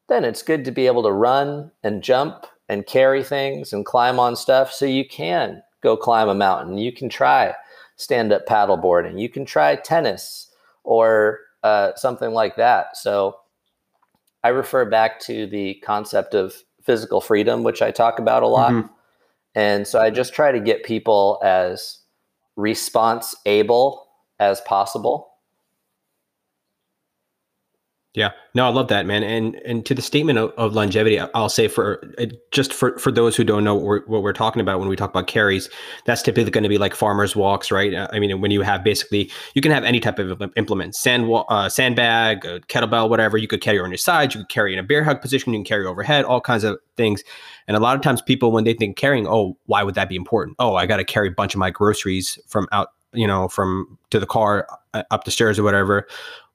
then it's good to be able to run and jump and carry things and climb on stuff so you can go climb a mountain. You can try stand up paddleboarding. You can try tennis or uh, something like that. So I refer back to the concept of physical freedom, which I talk about a lot. Mm-hmm. And so I just try to get people as response able as possible
yeah, no, I love that, man. And and to the statement of, of longevity, I'll say for uh, just for for those who don't know what we're, what we're talking about when we talk about carries, that's typically going to be like farmers walks, right? Uh, I mean, when you have basically, you can have any type of implement, sand uh, sandbag, kettlebell, whatever. You could carry on your side, you could carry in a bear hug position, you can carry overhead, all kinds of things. And a lot of times, people when they think carrying, oh, why would that be important? Oh, I got to carry a bunch of my groceries from out, you know, from to the car, uh, up the stairs or whatever.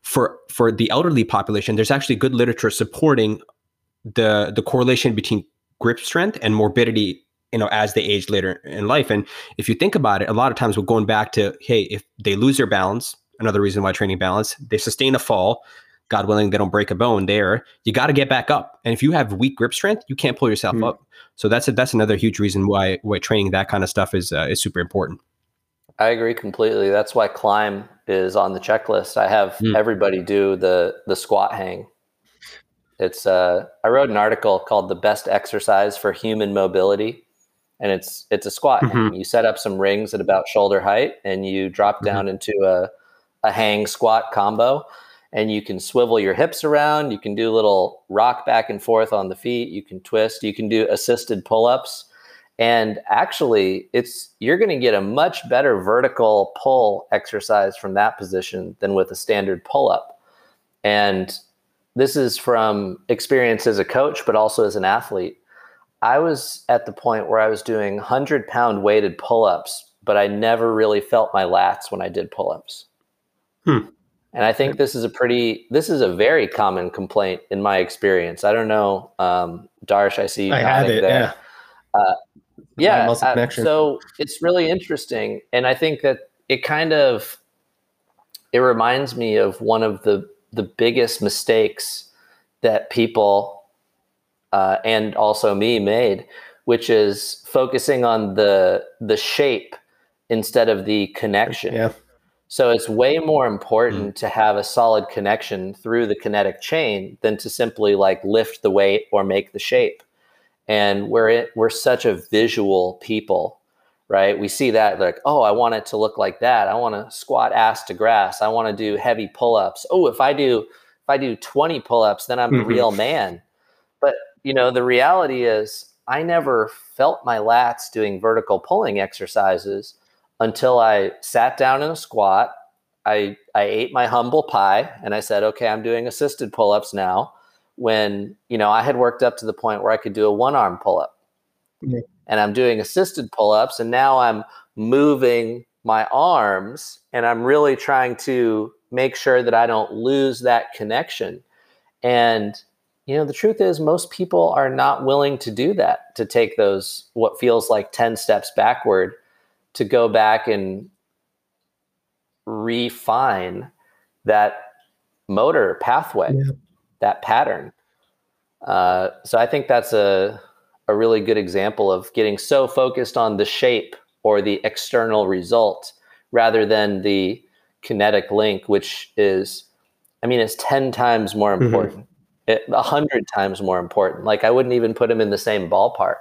For for the elderly population, there's actually good literature supporting the the correlation between grip strength and morbidity you know as they age later in life. And if you think about it a lot of times we're going back to hey if they lose their balance another reason why training balance they sustain a fall god willing they don't break a bone there you got to get back up. And if you have weak grip strength you can't pull yourself mm-hmm. up. So that's a, that's another huge reason why why training that kind of stuff is uh, is super important
I agree completely. That's why climb is on the checklist. I have mm. everybody do the the squat hang. It's uh, I wrote an article called "The Best Exercise for Human Mobility," and it's it's a squat. Mm-hmm. You set up some rings at about shoulder height, and you drop mm-hmm. down into a a hang squat combo. And you can swivel your hips around. You can do a little rock back and forth on the feet. You can twist. You can do assisted pull ups And actually, it's you're going to get a much better vertical pull exercise from that position than with a standard pull up. And this is from experience as a coach, but also as an athlete. I was at the point where I was doing 100 pound weighted pull ups, but I never really felt my lats when I did pull ups.
Hmm.
And I think this is a pretty, this is a very common complaint in my experience. I don't know, um, Darsh, I see you
I
nodding
it.
there.
Yeah.
Uh, yeah.
muscle
uh,
connection.
so it's really interesting. And I think that it kind of, it reminds me of one of the, the biggest mistakes that people uh, and also me made, which is focusing on the the shape instead of the connection.
Yeah.
So it's way more important to have a solid connection through the kinetic chain than to simply like lift the weight or make the shape. And we're it, we're such a visual people, right? We see that like, oh, I want it to look like that. I want to squat ass to grass. I want to do heavy pull-ups. Oh, if I do if I do 20 pull-ups, then I'm a
Mhm.
real man. But you know, the reality is I never felt my lats doing vertical pulling exercises until I sat down in a squat. I I ate my humble pie and I said, "Okay, I'm doing assisted pull-ups now." When, you know, I had worked up to the point where I could do a one-arm pull-up.
Yeah.
And I'm doing assisted pull-ups and now I'm moving my arms and I'm really trying to make sure that I don't lose that connection. And you know, the truth is most people are not willing to do that, to take those what feels like 10 steps backward to go back and refine that motor pathway,
Yeah.
That pattern. Uh, so I think that's a a really good example of getting so focused on the shape or the external result rather than the kinetic link, which is, I mean, it's ten times more
Mhm.
important, a hundred times more important. Like I wouldn't even put them in the same ballpark.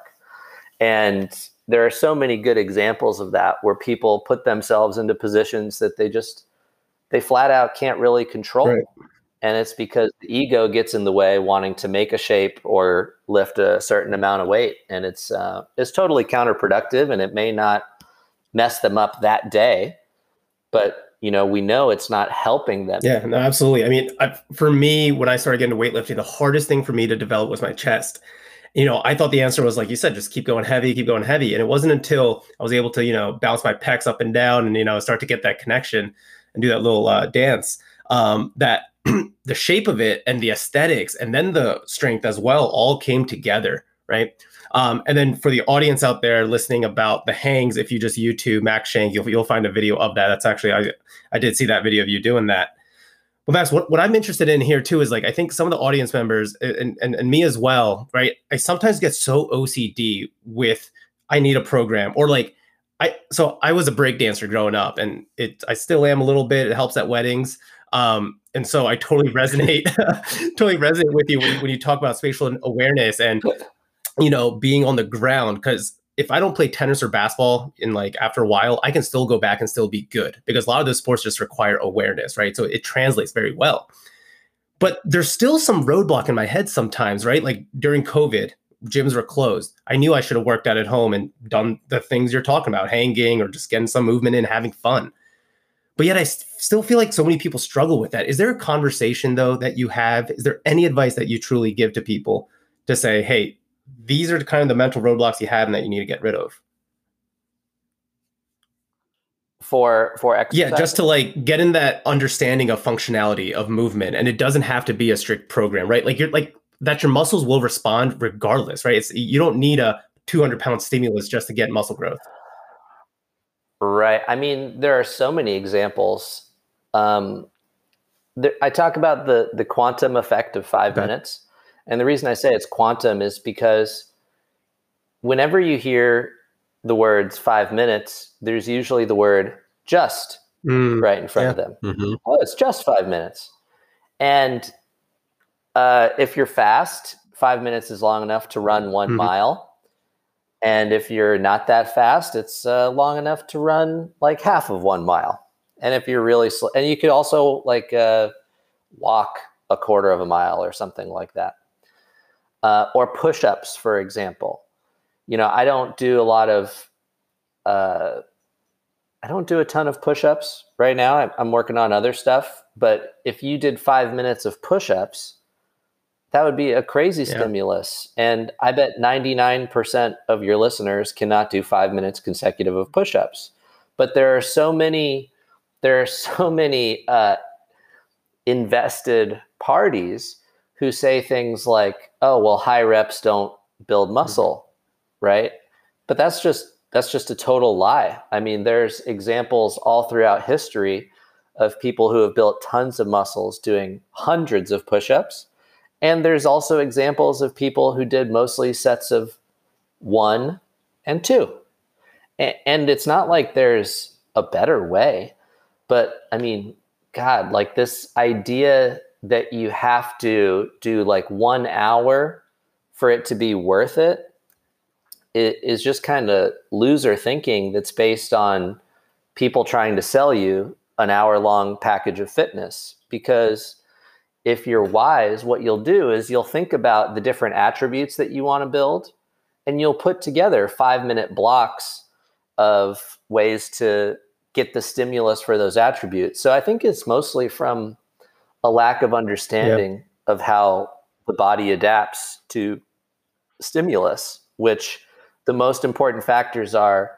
And there are so many good examples of that where people put themselves into positions that they just they flat out can't really control.
Right.
And it's because the ego gets in the way wanting to make a shape or lift a certain amount of weight. And it's uh, it's totally counterproductive and it may not mess them up that day. But you know, we know it's not helping them.
Yeah, no, absolutely. I mean, I, for me, when I started getting into weightlifting, the hardest thing for me to develop was my chest. You know, I thought the answer was like you said, just keep going heavy, keep going heavy. And it wasn't until I was able to, you know, bounce my pecs up and down and you know start to get that connection and do that little uh, dance um, that the shape of it and the aesthetics and then the strength as well all came together, right? Um, and then for the audience out there listening about the hangs, if you just YouTube Max Shank, you'll, you'll find a video of that. That's actually I I did see that video of you doing that. Well, Max, what, what I'm interested in here too is like I think some of the audience members and, and, and me as well, right? I sometimes get so OCD with I need a program or like I so I was a break dancer growing up and it I still am a little bit. It helps at weddings. Um, and so I totally resonate, totally resonate with you when, when you talk about spatial awareness and you know being on the ground because if I don't play tennis or basketball in like after a while, I can still go back and still be good because a lot of those sports just require awareness, right? So it translates very well. But there's still some roadblock in my head sometimes, right? Like during COVID, gyms were closed. I knew I should have worked out at home and done the things you're talking about, hanging or just getting some movement in, having fun. But yet I s- still feel like so many people struggle with that. Is there a conversation though that you have? Is there any advice that you truly give to people to say, hey, these are kind of the mental roadblocks you have and that you need to get rid of?
For for exercise.
Yeah, just to like get in that understanding of functionality of movement, and it doesn't have to be a strict program, right? Like you're like that, your muscles will respond regardless, right? It's you don't need a 200 pound stimulus just to get muscle growth.
Right. I mean, there are so many examples. Um, there, I talk about the the quantum effect of five
Okay.
minutes, and the reason I say it's quantum is because whenever you hear the words five minutes, there's usually the word just
Mm,
right in front
Yeah.
of them.
Mhm.
Oh, it's just five minutes. And uh, if you're fast, five minutes is long enough to run one
Mhm.
mile. And if you're not that fast, it's uh, long enough to run like half of one mile. And if you're really slow, and you could also like uh, walk a quarter of a mile or something like that. Uh, or push ups, for example. you know, I don't do a lot of, uh, I don't do a ton of push ups right now. I'm working on other stuff. But if you did five minutes of push ups, that would be a crazy yeah. stimulus. And I bet 99% of your listeners cannot do five minutes consecutive of push ups. But there are so many, there are so many uh, invested parties who say things like, oh, well, high reps don't build muscle, mm-hmm. right? But that's just that's just a total lie. I mean, there's examples all throughout history of people who have built tons of muscles doing hundreds of push-ups and there's also examples of people who did mostly sets of one and two. And it's not like there's a better way, but I mean, God, like this idea that you have to do like one hour for it to be worth it, it is just kind of loser thinking that's based on people trying to sell you an hour long package of fitness because if you're wise, what you'll do is you'll think about the different attributes that you want to build and you'll put together five minute blocks of ways to get the stimulus for those attributes. So I think it's mostly from a lack of understanding yep. of how the body adapts to stimulus, which the most important factors are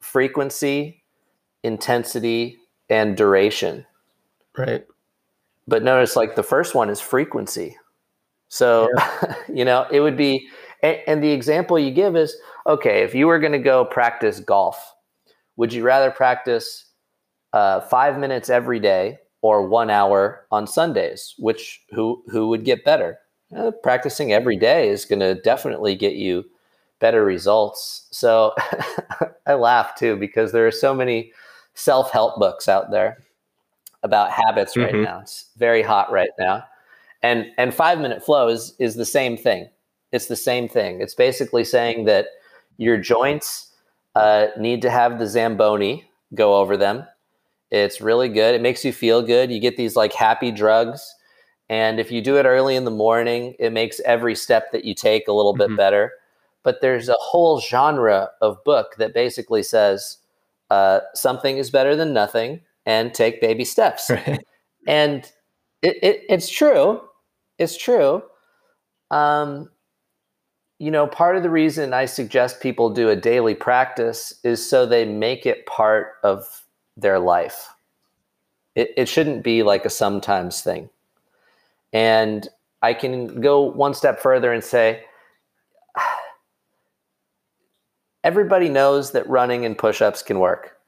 frequency, intensity, and duration.
Right.
But notice like the first one is frequency. So, yeah. you know, it would be, and, and, the example you give is okay, if you were going to go practice golf, would you rather practice uh, five minutes every day or one hour on Sundays? Which, who, who would get better? Uh, practicing every day is going to definitely get you better results. So I laugh too because there are so many self help books out there about habits right mm-hmm. now. It's very hot right now. And and 5 minute flow is is the same thing. It's the same thing. It's basically saying that your joints uh, need to have the Zamboni go over them. It's really good. It makes you feel good. You get these like happy drugs. And if you do it early in the morning, it makes every step that you take a little mm-hmm. bit better. But there's a whole genre of book that basically says uh, something is better than nothing and take baby steps. Right. And it, it, it's true. It's true. Um, you know, part of the reason I suggest people do a daily practice is so they make it part of their life. It, it shouldn't be like a sometimes thing. And I can go one step further and say, everybody knows that running and push ups can work.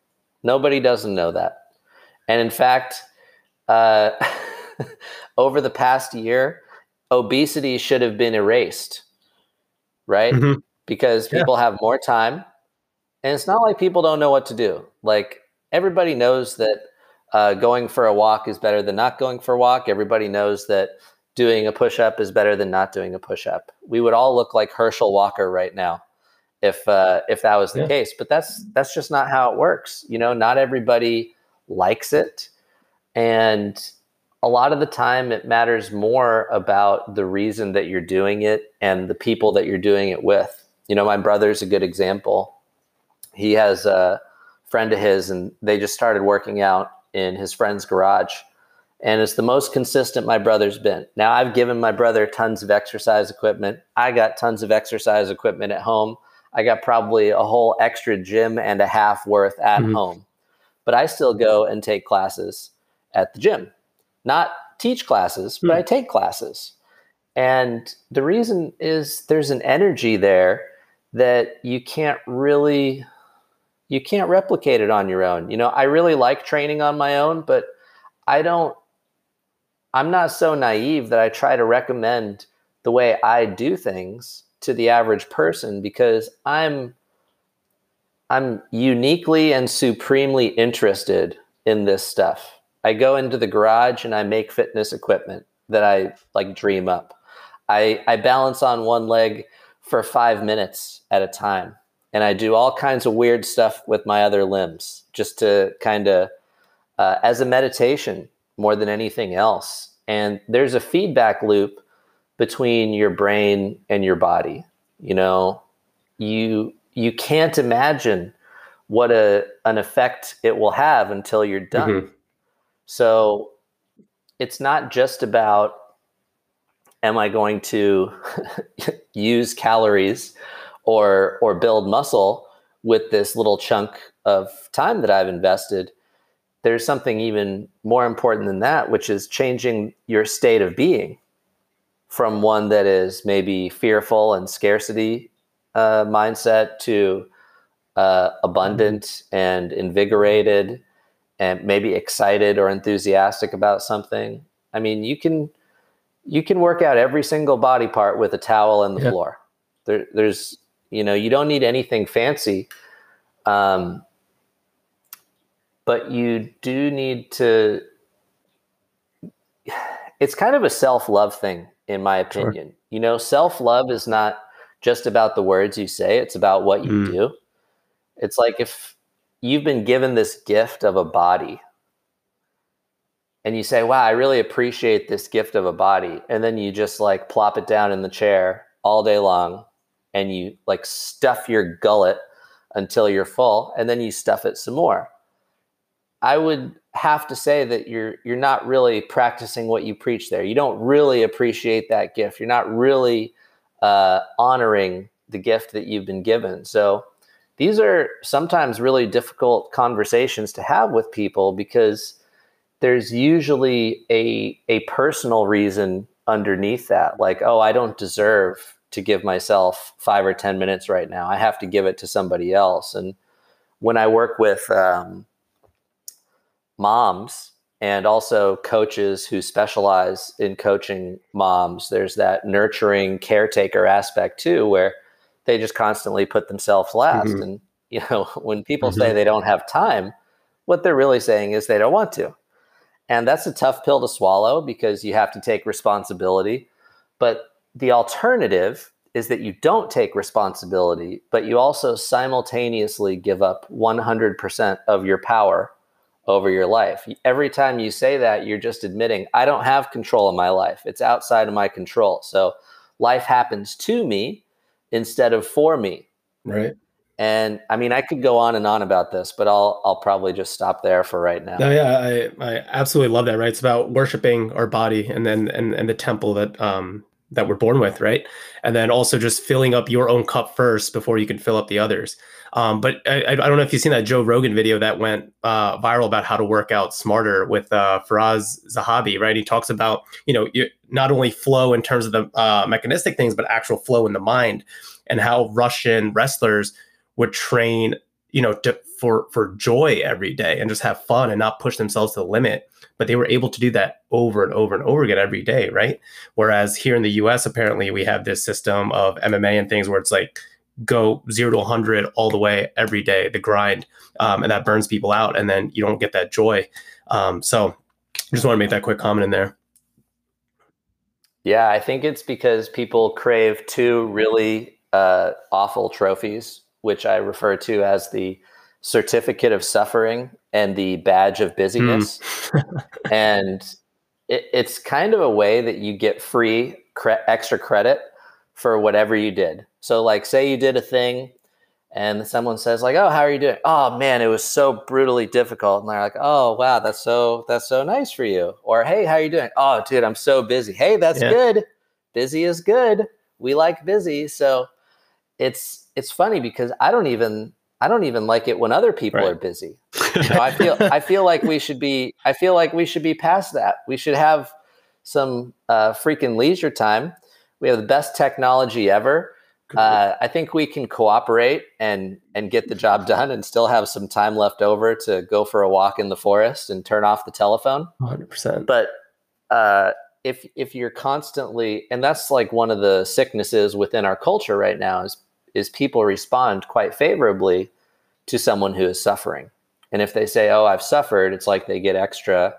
Nobody doesn't know that. And in fact, uh, over the past year, obesity should have been erased, right? Mm-hmm. Because people yeah. have more time. And it's not like people don't know what to do. Like everybody knows that uh, going for a walk is better than not going for a walk. Everybody knows that doing a push up is better than not doing a push up. We would all look like Herschel Walker right now if uh, if that was the yeah. case. But that's that's just not how it works. You know, not everybody likes it. And a lot of the time, it matters more about the reason that you're doing it and the people that you're doing it with. You know, my brother's a good example. He has a friend of his, and they just started working out in his friend's garage. And it's the most consistent my brother's been. Now, I've given my brother tons of exercise equipment. I got tons of exercise equipment at home. I got probably a whole extra gym and a half worth at mm-hmm. home but I still go and take classes at the gym. Not teach classes, but I hmm. take classes. And the reason is there's an energy there that you can't really you can't replicate it on your own. You know, I really like training on my own, but I don't I'm not so naive that I try to recommend the way I do things to the average person because I'm I'm uniquely and supremely interested in this stuff. I go into the garage and I make fitness equipment that I like dream up. I, I balance on one leg for five minutes at a time. And I do all kinds of weird stuff with my other limbs just to kind of, uh, as a meditation more than anything else. And there's a feedback loop between your brain and your body. You know, you you can't imagine what a an effect it will have until you're done. Mm-hmm. So it's not just about am I going to use calories or or build muscle with this little chunk of time that I've invested. There's something even more important than that, which is changing your state of being from one that is maybe fearful and scarcity uh, mindset to uh, abundant and invigorated and maybe excited or enthusiastic about something. I mean, you can you can work out every single body part with a towel and the yeah. floor. There, there's you know you don't need anything fancy, um, but you do need to. It's kind of a self love thing, in my opinion. Sure. You know, self love is not just about the words you say; it's about what you mm. do. It's like if you've been given this gift of a body and you say, wow, I really appreciate this gift of a body. And then you just like plop it down in the chair all day long and you like stuff your gullet until you're full and then you stuff it some more. I would have to say that you're you're not really practicing what you preach there. You don't really appreciate that gift. You're not really uh, honoring the gift that you've been given. So these are sometimes really difficult conversations to have with people because there's usually a a personal reason underneath that. Like oh i don't deserve to give myself five or ten minutes right now. I have to give it to somebody else. And when i work with um, moms and also coaches who specialize in coaching moms there's that nurturing caretaker aspect too where they just constantly put themselves last mm-hmm. and you know when people mm-hmm. say they don't have time what they're really saying is they don't want to and that's a tough pill to swallow because you have to take responsibility. But the alternative is that you don't take responsibility, but you also simultaneously give up 100% of your power over your life. Every time you say that, you're just admitting, I don't have control of my life. It's outside of my control. So life happens to me instead of for me.
Right.
And I mean, I could go on and on about this, but I'll I'll probably just stop there for right now.
No, yeah, I, I absolutely love that. Right, it's about worshiping our body and then and and the temple that um that we're born with, right? And then also just filling up your own cup first before you can fill up the others. Um, but I, I don't know if you've seen that Joe Rogan video that went uh, viral about how to work out smarter with uh, Firas Zahabi, right? He talks about you know not only flow in terms of the uh, mechanistic things, but actual flow in the mind, and how Russian wrestlers would train you know to, for for joy every day and just have fun and not push themselves to the limit but they were able to do that over and over and over again every day right whereas here in the us apparently we have this system of mma and things where it's like go zero to 100 all the way every day the grind um, and that burns people out and then you don't get that joy um, so just want to make that quick comment in there
yeah i think it's because people crave two really uh, awful trophies which I refer to as the certificate of suffering and the badge of busyness. Mm. and it, it's kind of a way that you get free cre- extra credit for whatever you did. So, like, say you did a thing and someone says like oh how are you doing oh man it was so brutally difficult and they're like oh wow that's so that's so nice for you or hey how are you doing oh dude i'm so busy hey that's yeah. good busy is good we like busy so it's it's funny because I don't even I don't even like it when other people right. are busy. You know, I feel I feel like we should be I feel like we should be past that. We should have some uh, freaking leisure time. We have the best technology ever. Uh, I think we can cooperate and and get the job done, and still have some time left over to go for a walk in the forest and turn off the telephone.
Hundred percent.
But uh, if if you're constantly, and that's like one of the sicknesses within our culture right now is is people respond quite favorably to someone who is suffering. And if they say, "Oh, I've suffered," it's like they get extra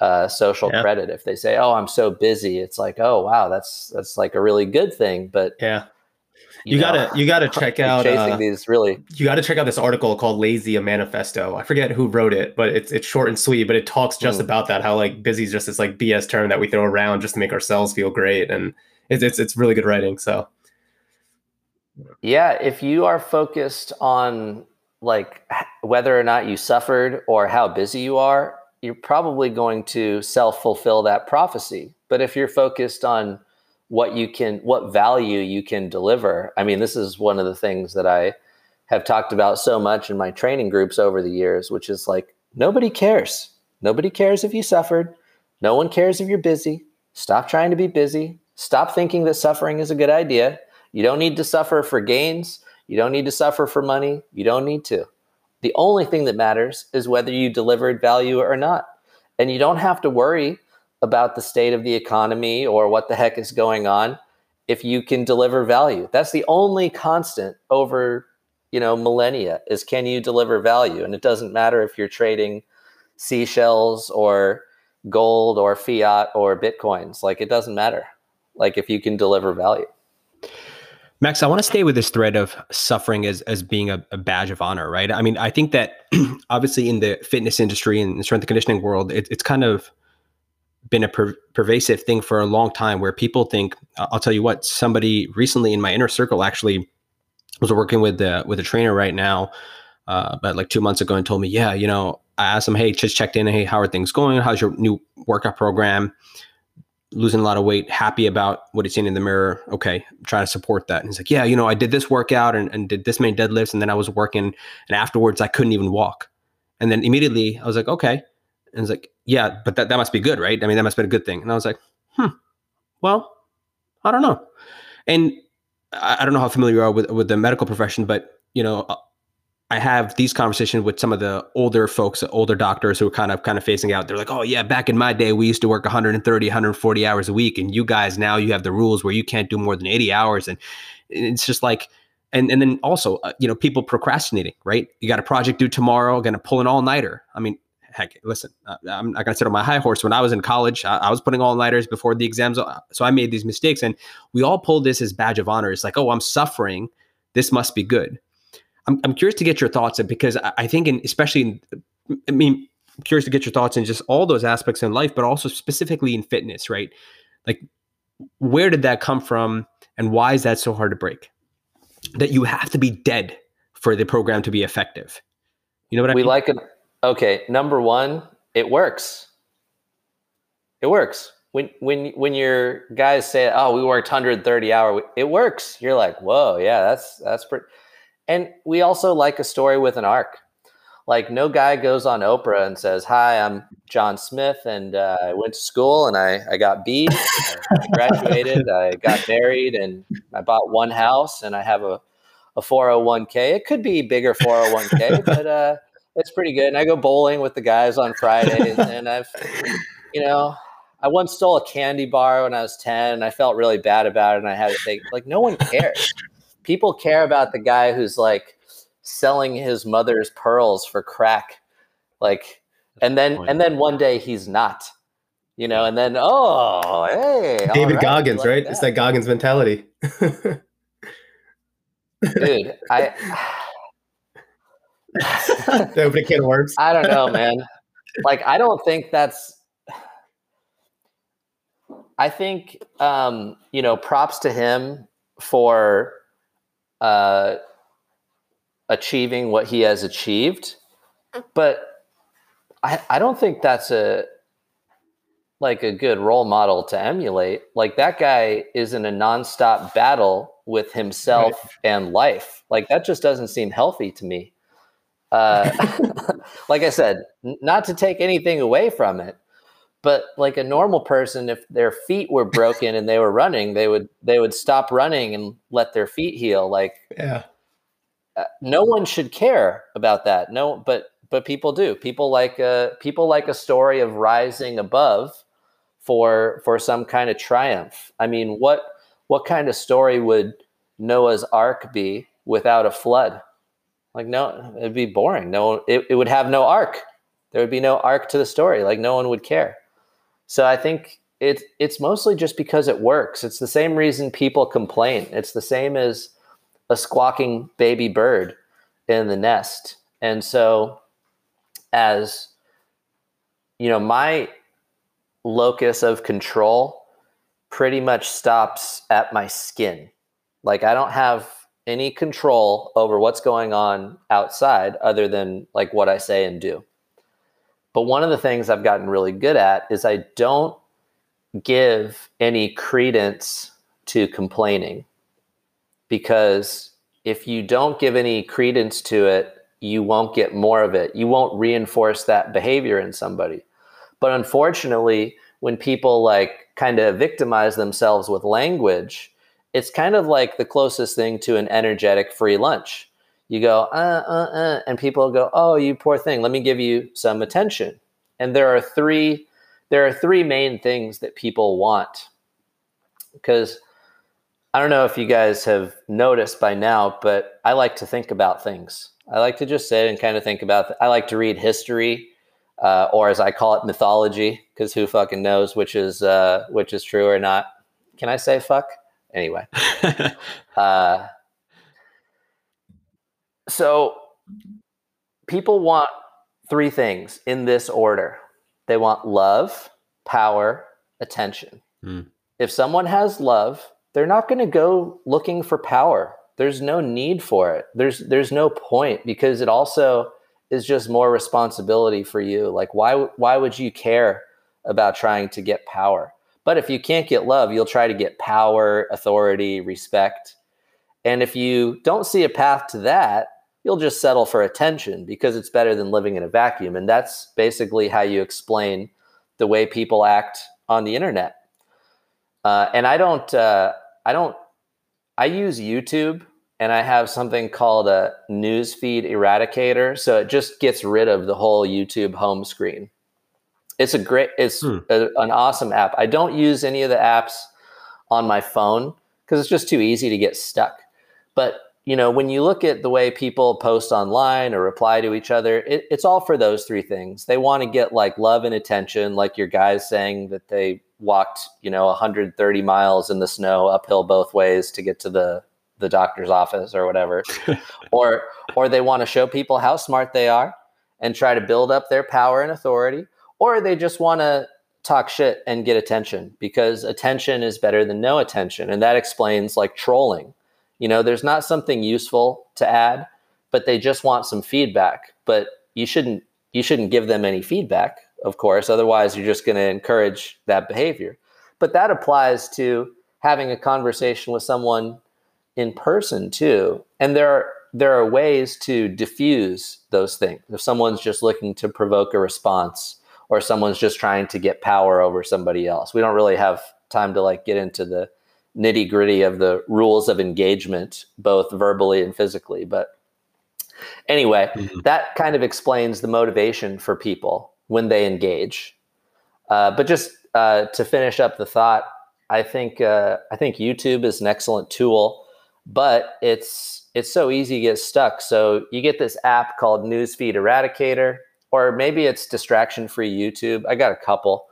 uh, social yeah. credit. If they say, "Oh, I'm so busy," it's like, "Oh, wow, that's that's like a really good thing." But
yeah, you, you know, gotta you gotta check out
chasing uh, these really.
You gotta check out this article called "Lazy a Manifesto." I forget who wrote it, but it's it's short and sweet. But it talks just mm. about that how like busy is just this like BS term that we throw around just to make ourselves feel great, and it's it's it's really good writing. So
Yeah, if you are focused on like whether or not you suffered or how busy you are, you're probably going to self fulfill that prophecy. But if you're focused on what you can, what value you can deliver, I mean, this is one of the things that I have talked about so much in my training groups over the years, which is like nobody cares. Nobody cares if you suffered. No one cares if you're busy. Stop trying to be busy. Stop thinking that suffering is a good idea. You don't need to suffer for gains. You don't need to suffer for money. You don't need to. The only thing that matters is whether you delivered value or not. And you don't have to worry about the state of the economy or what the heck is going on if you can deliver value. That's the only constant over, you know, millennia is can you deliver value? And it doesn't matter if you're trading seashells or gold or fiat or bitcoins. Like it doesn't matter. Like if you can deliver value.
Max, I want to stay with this thread of suffering as as being a, a badge of honor, right? I mean, I think that obviously in the fitness industry and the strength and conditioning world, it, it's kind of been a per- pervasive thing for a long time where people think i'll tell you what somebody recently in my inner circle actually was working with the with a trainer right now uh, about like two months ago and told me yeah you know i asked him hey just checked in. Hey how are things going? How's your new workout program losing a lot of weight, happy about what he's seen in the mirror. Okay, try to support that. And he's like, yeah, you know, I did this workout and, and did this many deadlifts, and then I was working, and afterwards I couldn't even walk. And then immediately I was like, okay. And he's like, yeah, but that, that must be good, right? I mean, that must be a good thing. And I was like, hmm, well, I don't know. And I, I don't know how familiar you are with, with the medical profession, but you know, I have these conversations with some of the older folks, older doctors who are kind of kind of facing out. They're like, "Oh yeah, back in my day, we used to work 130, 140 hours a week, and you guys now you have the rules where you can't do more than 80 hours." And it's just like, and and then also, uh, you know, people procrastinating, right? You got a project due tomorrow, going to pull an all nighter. I mean, heck, listen, uh, I'm not going to sit on my high horse. When I was in college, I, I was putting all nighters before the exams, uh, so I made these mistakes, and we all pull this as badge of honor. It's like, oh, I'm suffering. This must be good I'm, I'm curious to get your thoughts because I think, in, especially, in, I mean, I'm curious to get your thoughts in just all those aspects in life, but also specifically in fitness, right? Like, where did that come from, and why is that so hard to break? That you have to be dead for the program to be effective. You know what I
we
mean?
We like it. Okay, number one, it works. It works when when when your guys say, "Oh, we worked 130 hour," it works. You're like, "Whoa, yeah, that's that's pretty." And we also like a story with an arc. Like no guy goes on Oprah and says, "Hi, I'm John Smith, and uh, I went to school and I I got B, I graduated, I got married, and I bought one house, and I have a a 401k. It could be bigger 401k, but uh, it's pretty good. And I go bowling with the guys on Fridays, and I've, you know, I once stole a candy bar when I was 10 and I felt really bad about it and I had to take like no one cares people care about the guy who's like selling his mother's pearls for crack like and then the and then one day he's not you know and then oh hey
david right, goggins like right? That. it's that goggins mentality.
Dude i
open a can of worms.
I don't know man. Like i don't think that's i think um you know props to him for uh, achieving what he has achieved, but I, I don't think that's a like a good role model to emulate. Like that guy is in a nonstop battle with himself right. and life. Like that just doesn't seem healthy to me. Uh, like I said, n- not to take anything away from it, but like a normal person if their feet were broken and they were running they would they would stop running and let their feet heal like
yeah.
uh, no one should care about that. No but but people do. People like a people like a story of rising above for for some kind of triumph. I mean what what kind of story would noah's ark be without a flood? Like no it'd be boring. No it, it would have no ark. There would be no arc to the story. Like no one would care so I think it's it's mostly just because it works. It's the same reason people complain. It's the same as a squawking baby bird in the nest. And so as you know, my locus of control pretty much stops at my skin. Like I don't have any control over what's going on outside other than like what I say and do. But one of the things I've gotten really good at is I don't give any credence to complaining because if you don't give any credence to it, you won't get more of it. You won't reinforce that behavior in somebody. But unfortunately, when people like kind of victimize themselves with language, it's kind of like the closest thing to an energetic free lunch. You go, uh, uh, uh, and people go, oh, you poor thing. Let me give you some attention. And there are three, there are three main things that people want. Because I don't know if you guys have noticed by now, but I like to think about things. I like to just sit and kind of think about. Th- I like to read history, uh, or as I call it, mythology, because who fucking knows which is uh, which is true or not? Can I say fuck? Anyway, uh, so people want three things in this order. They want love, power, attention. Mm. If someone has love, they're not going to go looking for power there's no need for it. There's there's no point because it also is just more responsibility for you. Like why why would you care about trying to get power? But if you can't get love, you'll try to get power, authority, respect. And if you don't see a path to that, you'll just settle for attention because it's better than living in a vacuum. And that's basically how you explain the way people act on the internet. Uh, and I don't, uh, I don't, I use YouTube and I have something called a newsfeed eradicator. So it just gets rid of the whole YouTube home screen. It's a great, it's hmm. a, an awesome app. I don't use any of the apps on my phone because it's just too easy to get stuck. But you know, when you look at the way people post online or reply to each other, it, it's all for those three things. They want to get like love and attention, like your guys saying that they walked, you know, 130 miles in the snow uphill both ways to get to the the doctor's office or whatever or or they want to show people how smart they are and try to build up their power and authority or they just want to talk shit and get attention because attention is better than no attention and that explains like trolling you know there's not something useful to add but they just want some feedback but you shouldn't you shouldn't give them any feedback of course otherwise you're just going to encourage that behavior but that applies to having a conversation with someone in person too. And there are there are ways to diffuse those things. If someone's just looking to provoke a response or someone's just trying to get power over somebody else. We don't really have time to like get into the nitty gritty of the rules of engagement, both verbally and physically. But anyway, mm-hmm. that kind of explains the motivation for people when they engage. Uh, but just uh, to finish up the thought, I think uh, I think YouTube is an excellent tool but it's it's so easy to get stuck. So you get this app called Newsfeed Eradicator, or maybe it's distraction free YouTube. I got a couple,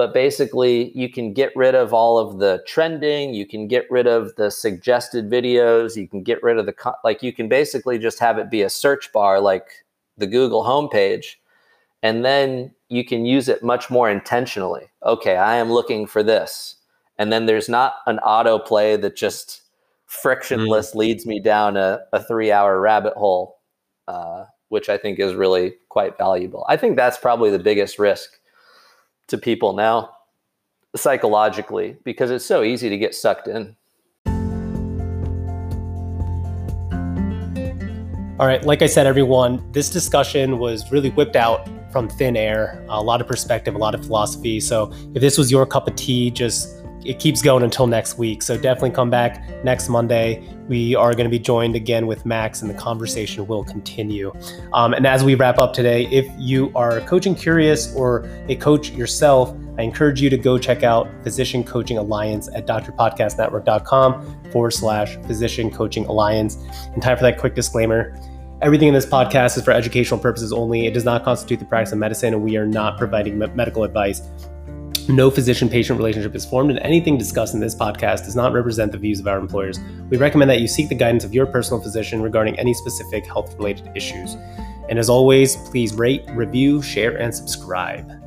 but basically you can get rid of all of the trending. You can get rid of the suggested videos. You can get rid of the like. You can basically just have it be a search bar like the Google homepage, and then you can use it much more intentionally. Okay, I am looking for this, and then there's not an autoplay that just frictionless mm. leads me down a, a three hour rabbit hole, uh, which I think is really quite valuable. I think that's probably the biggest risk to people now psychologically because it's so easy to get sucked in.
All right, like I said, everyone, this discussion was really whipped out from thin air, a lot of perspective, a lot of philosophy. So if this was your cup of tea, just it keeps going until next week. So definitely come back next Monday. We are going to be joined again with Max, and the conversation will continue. Um, and as we wrap up today, if you are coaching curious or a coach yourself, I encourage you to go check out Physician Coaching Alliance at drpodcastnetwork.com forward slash Physician Coaching Alliance. And time for that quick disclaimer. Everything in this podcast is for educational purposes only. It does not constitute the practice of medicine, and we are not providing medical advice. No physician patient relationship is formed, and anything discussed in this podcast does not represent the views of our employers. We recommend that you seek the guidance of your personal physician regarding any specific health related issues. And as always, please rate, review, share, and subscribe.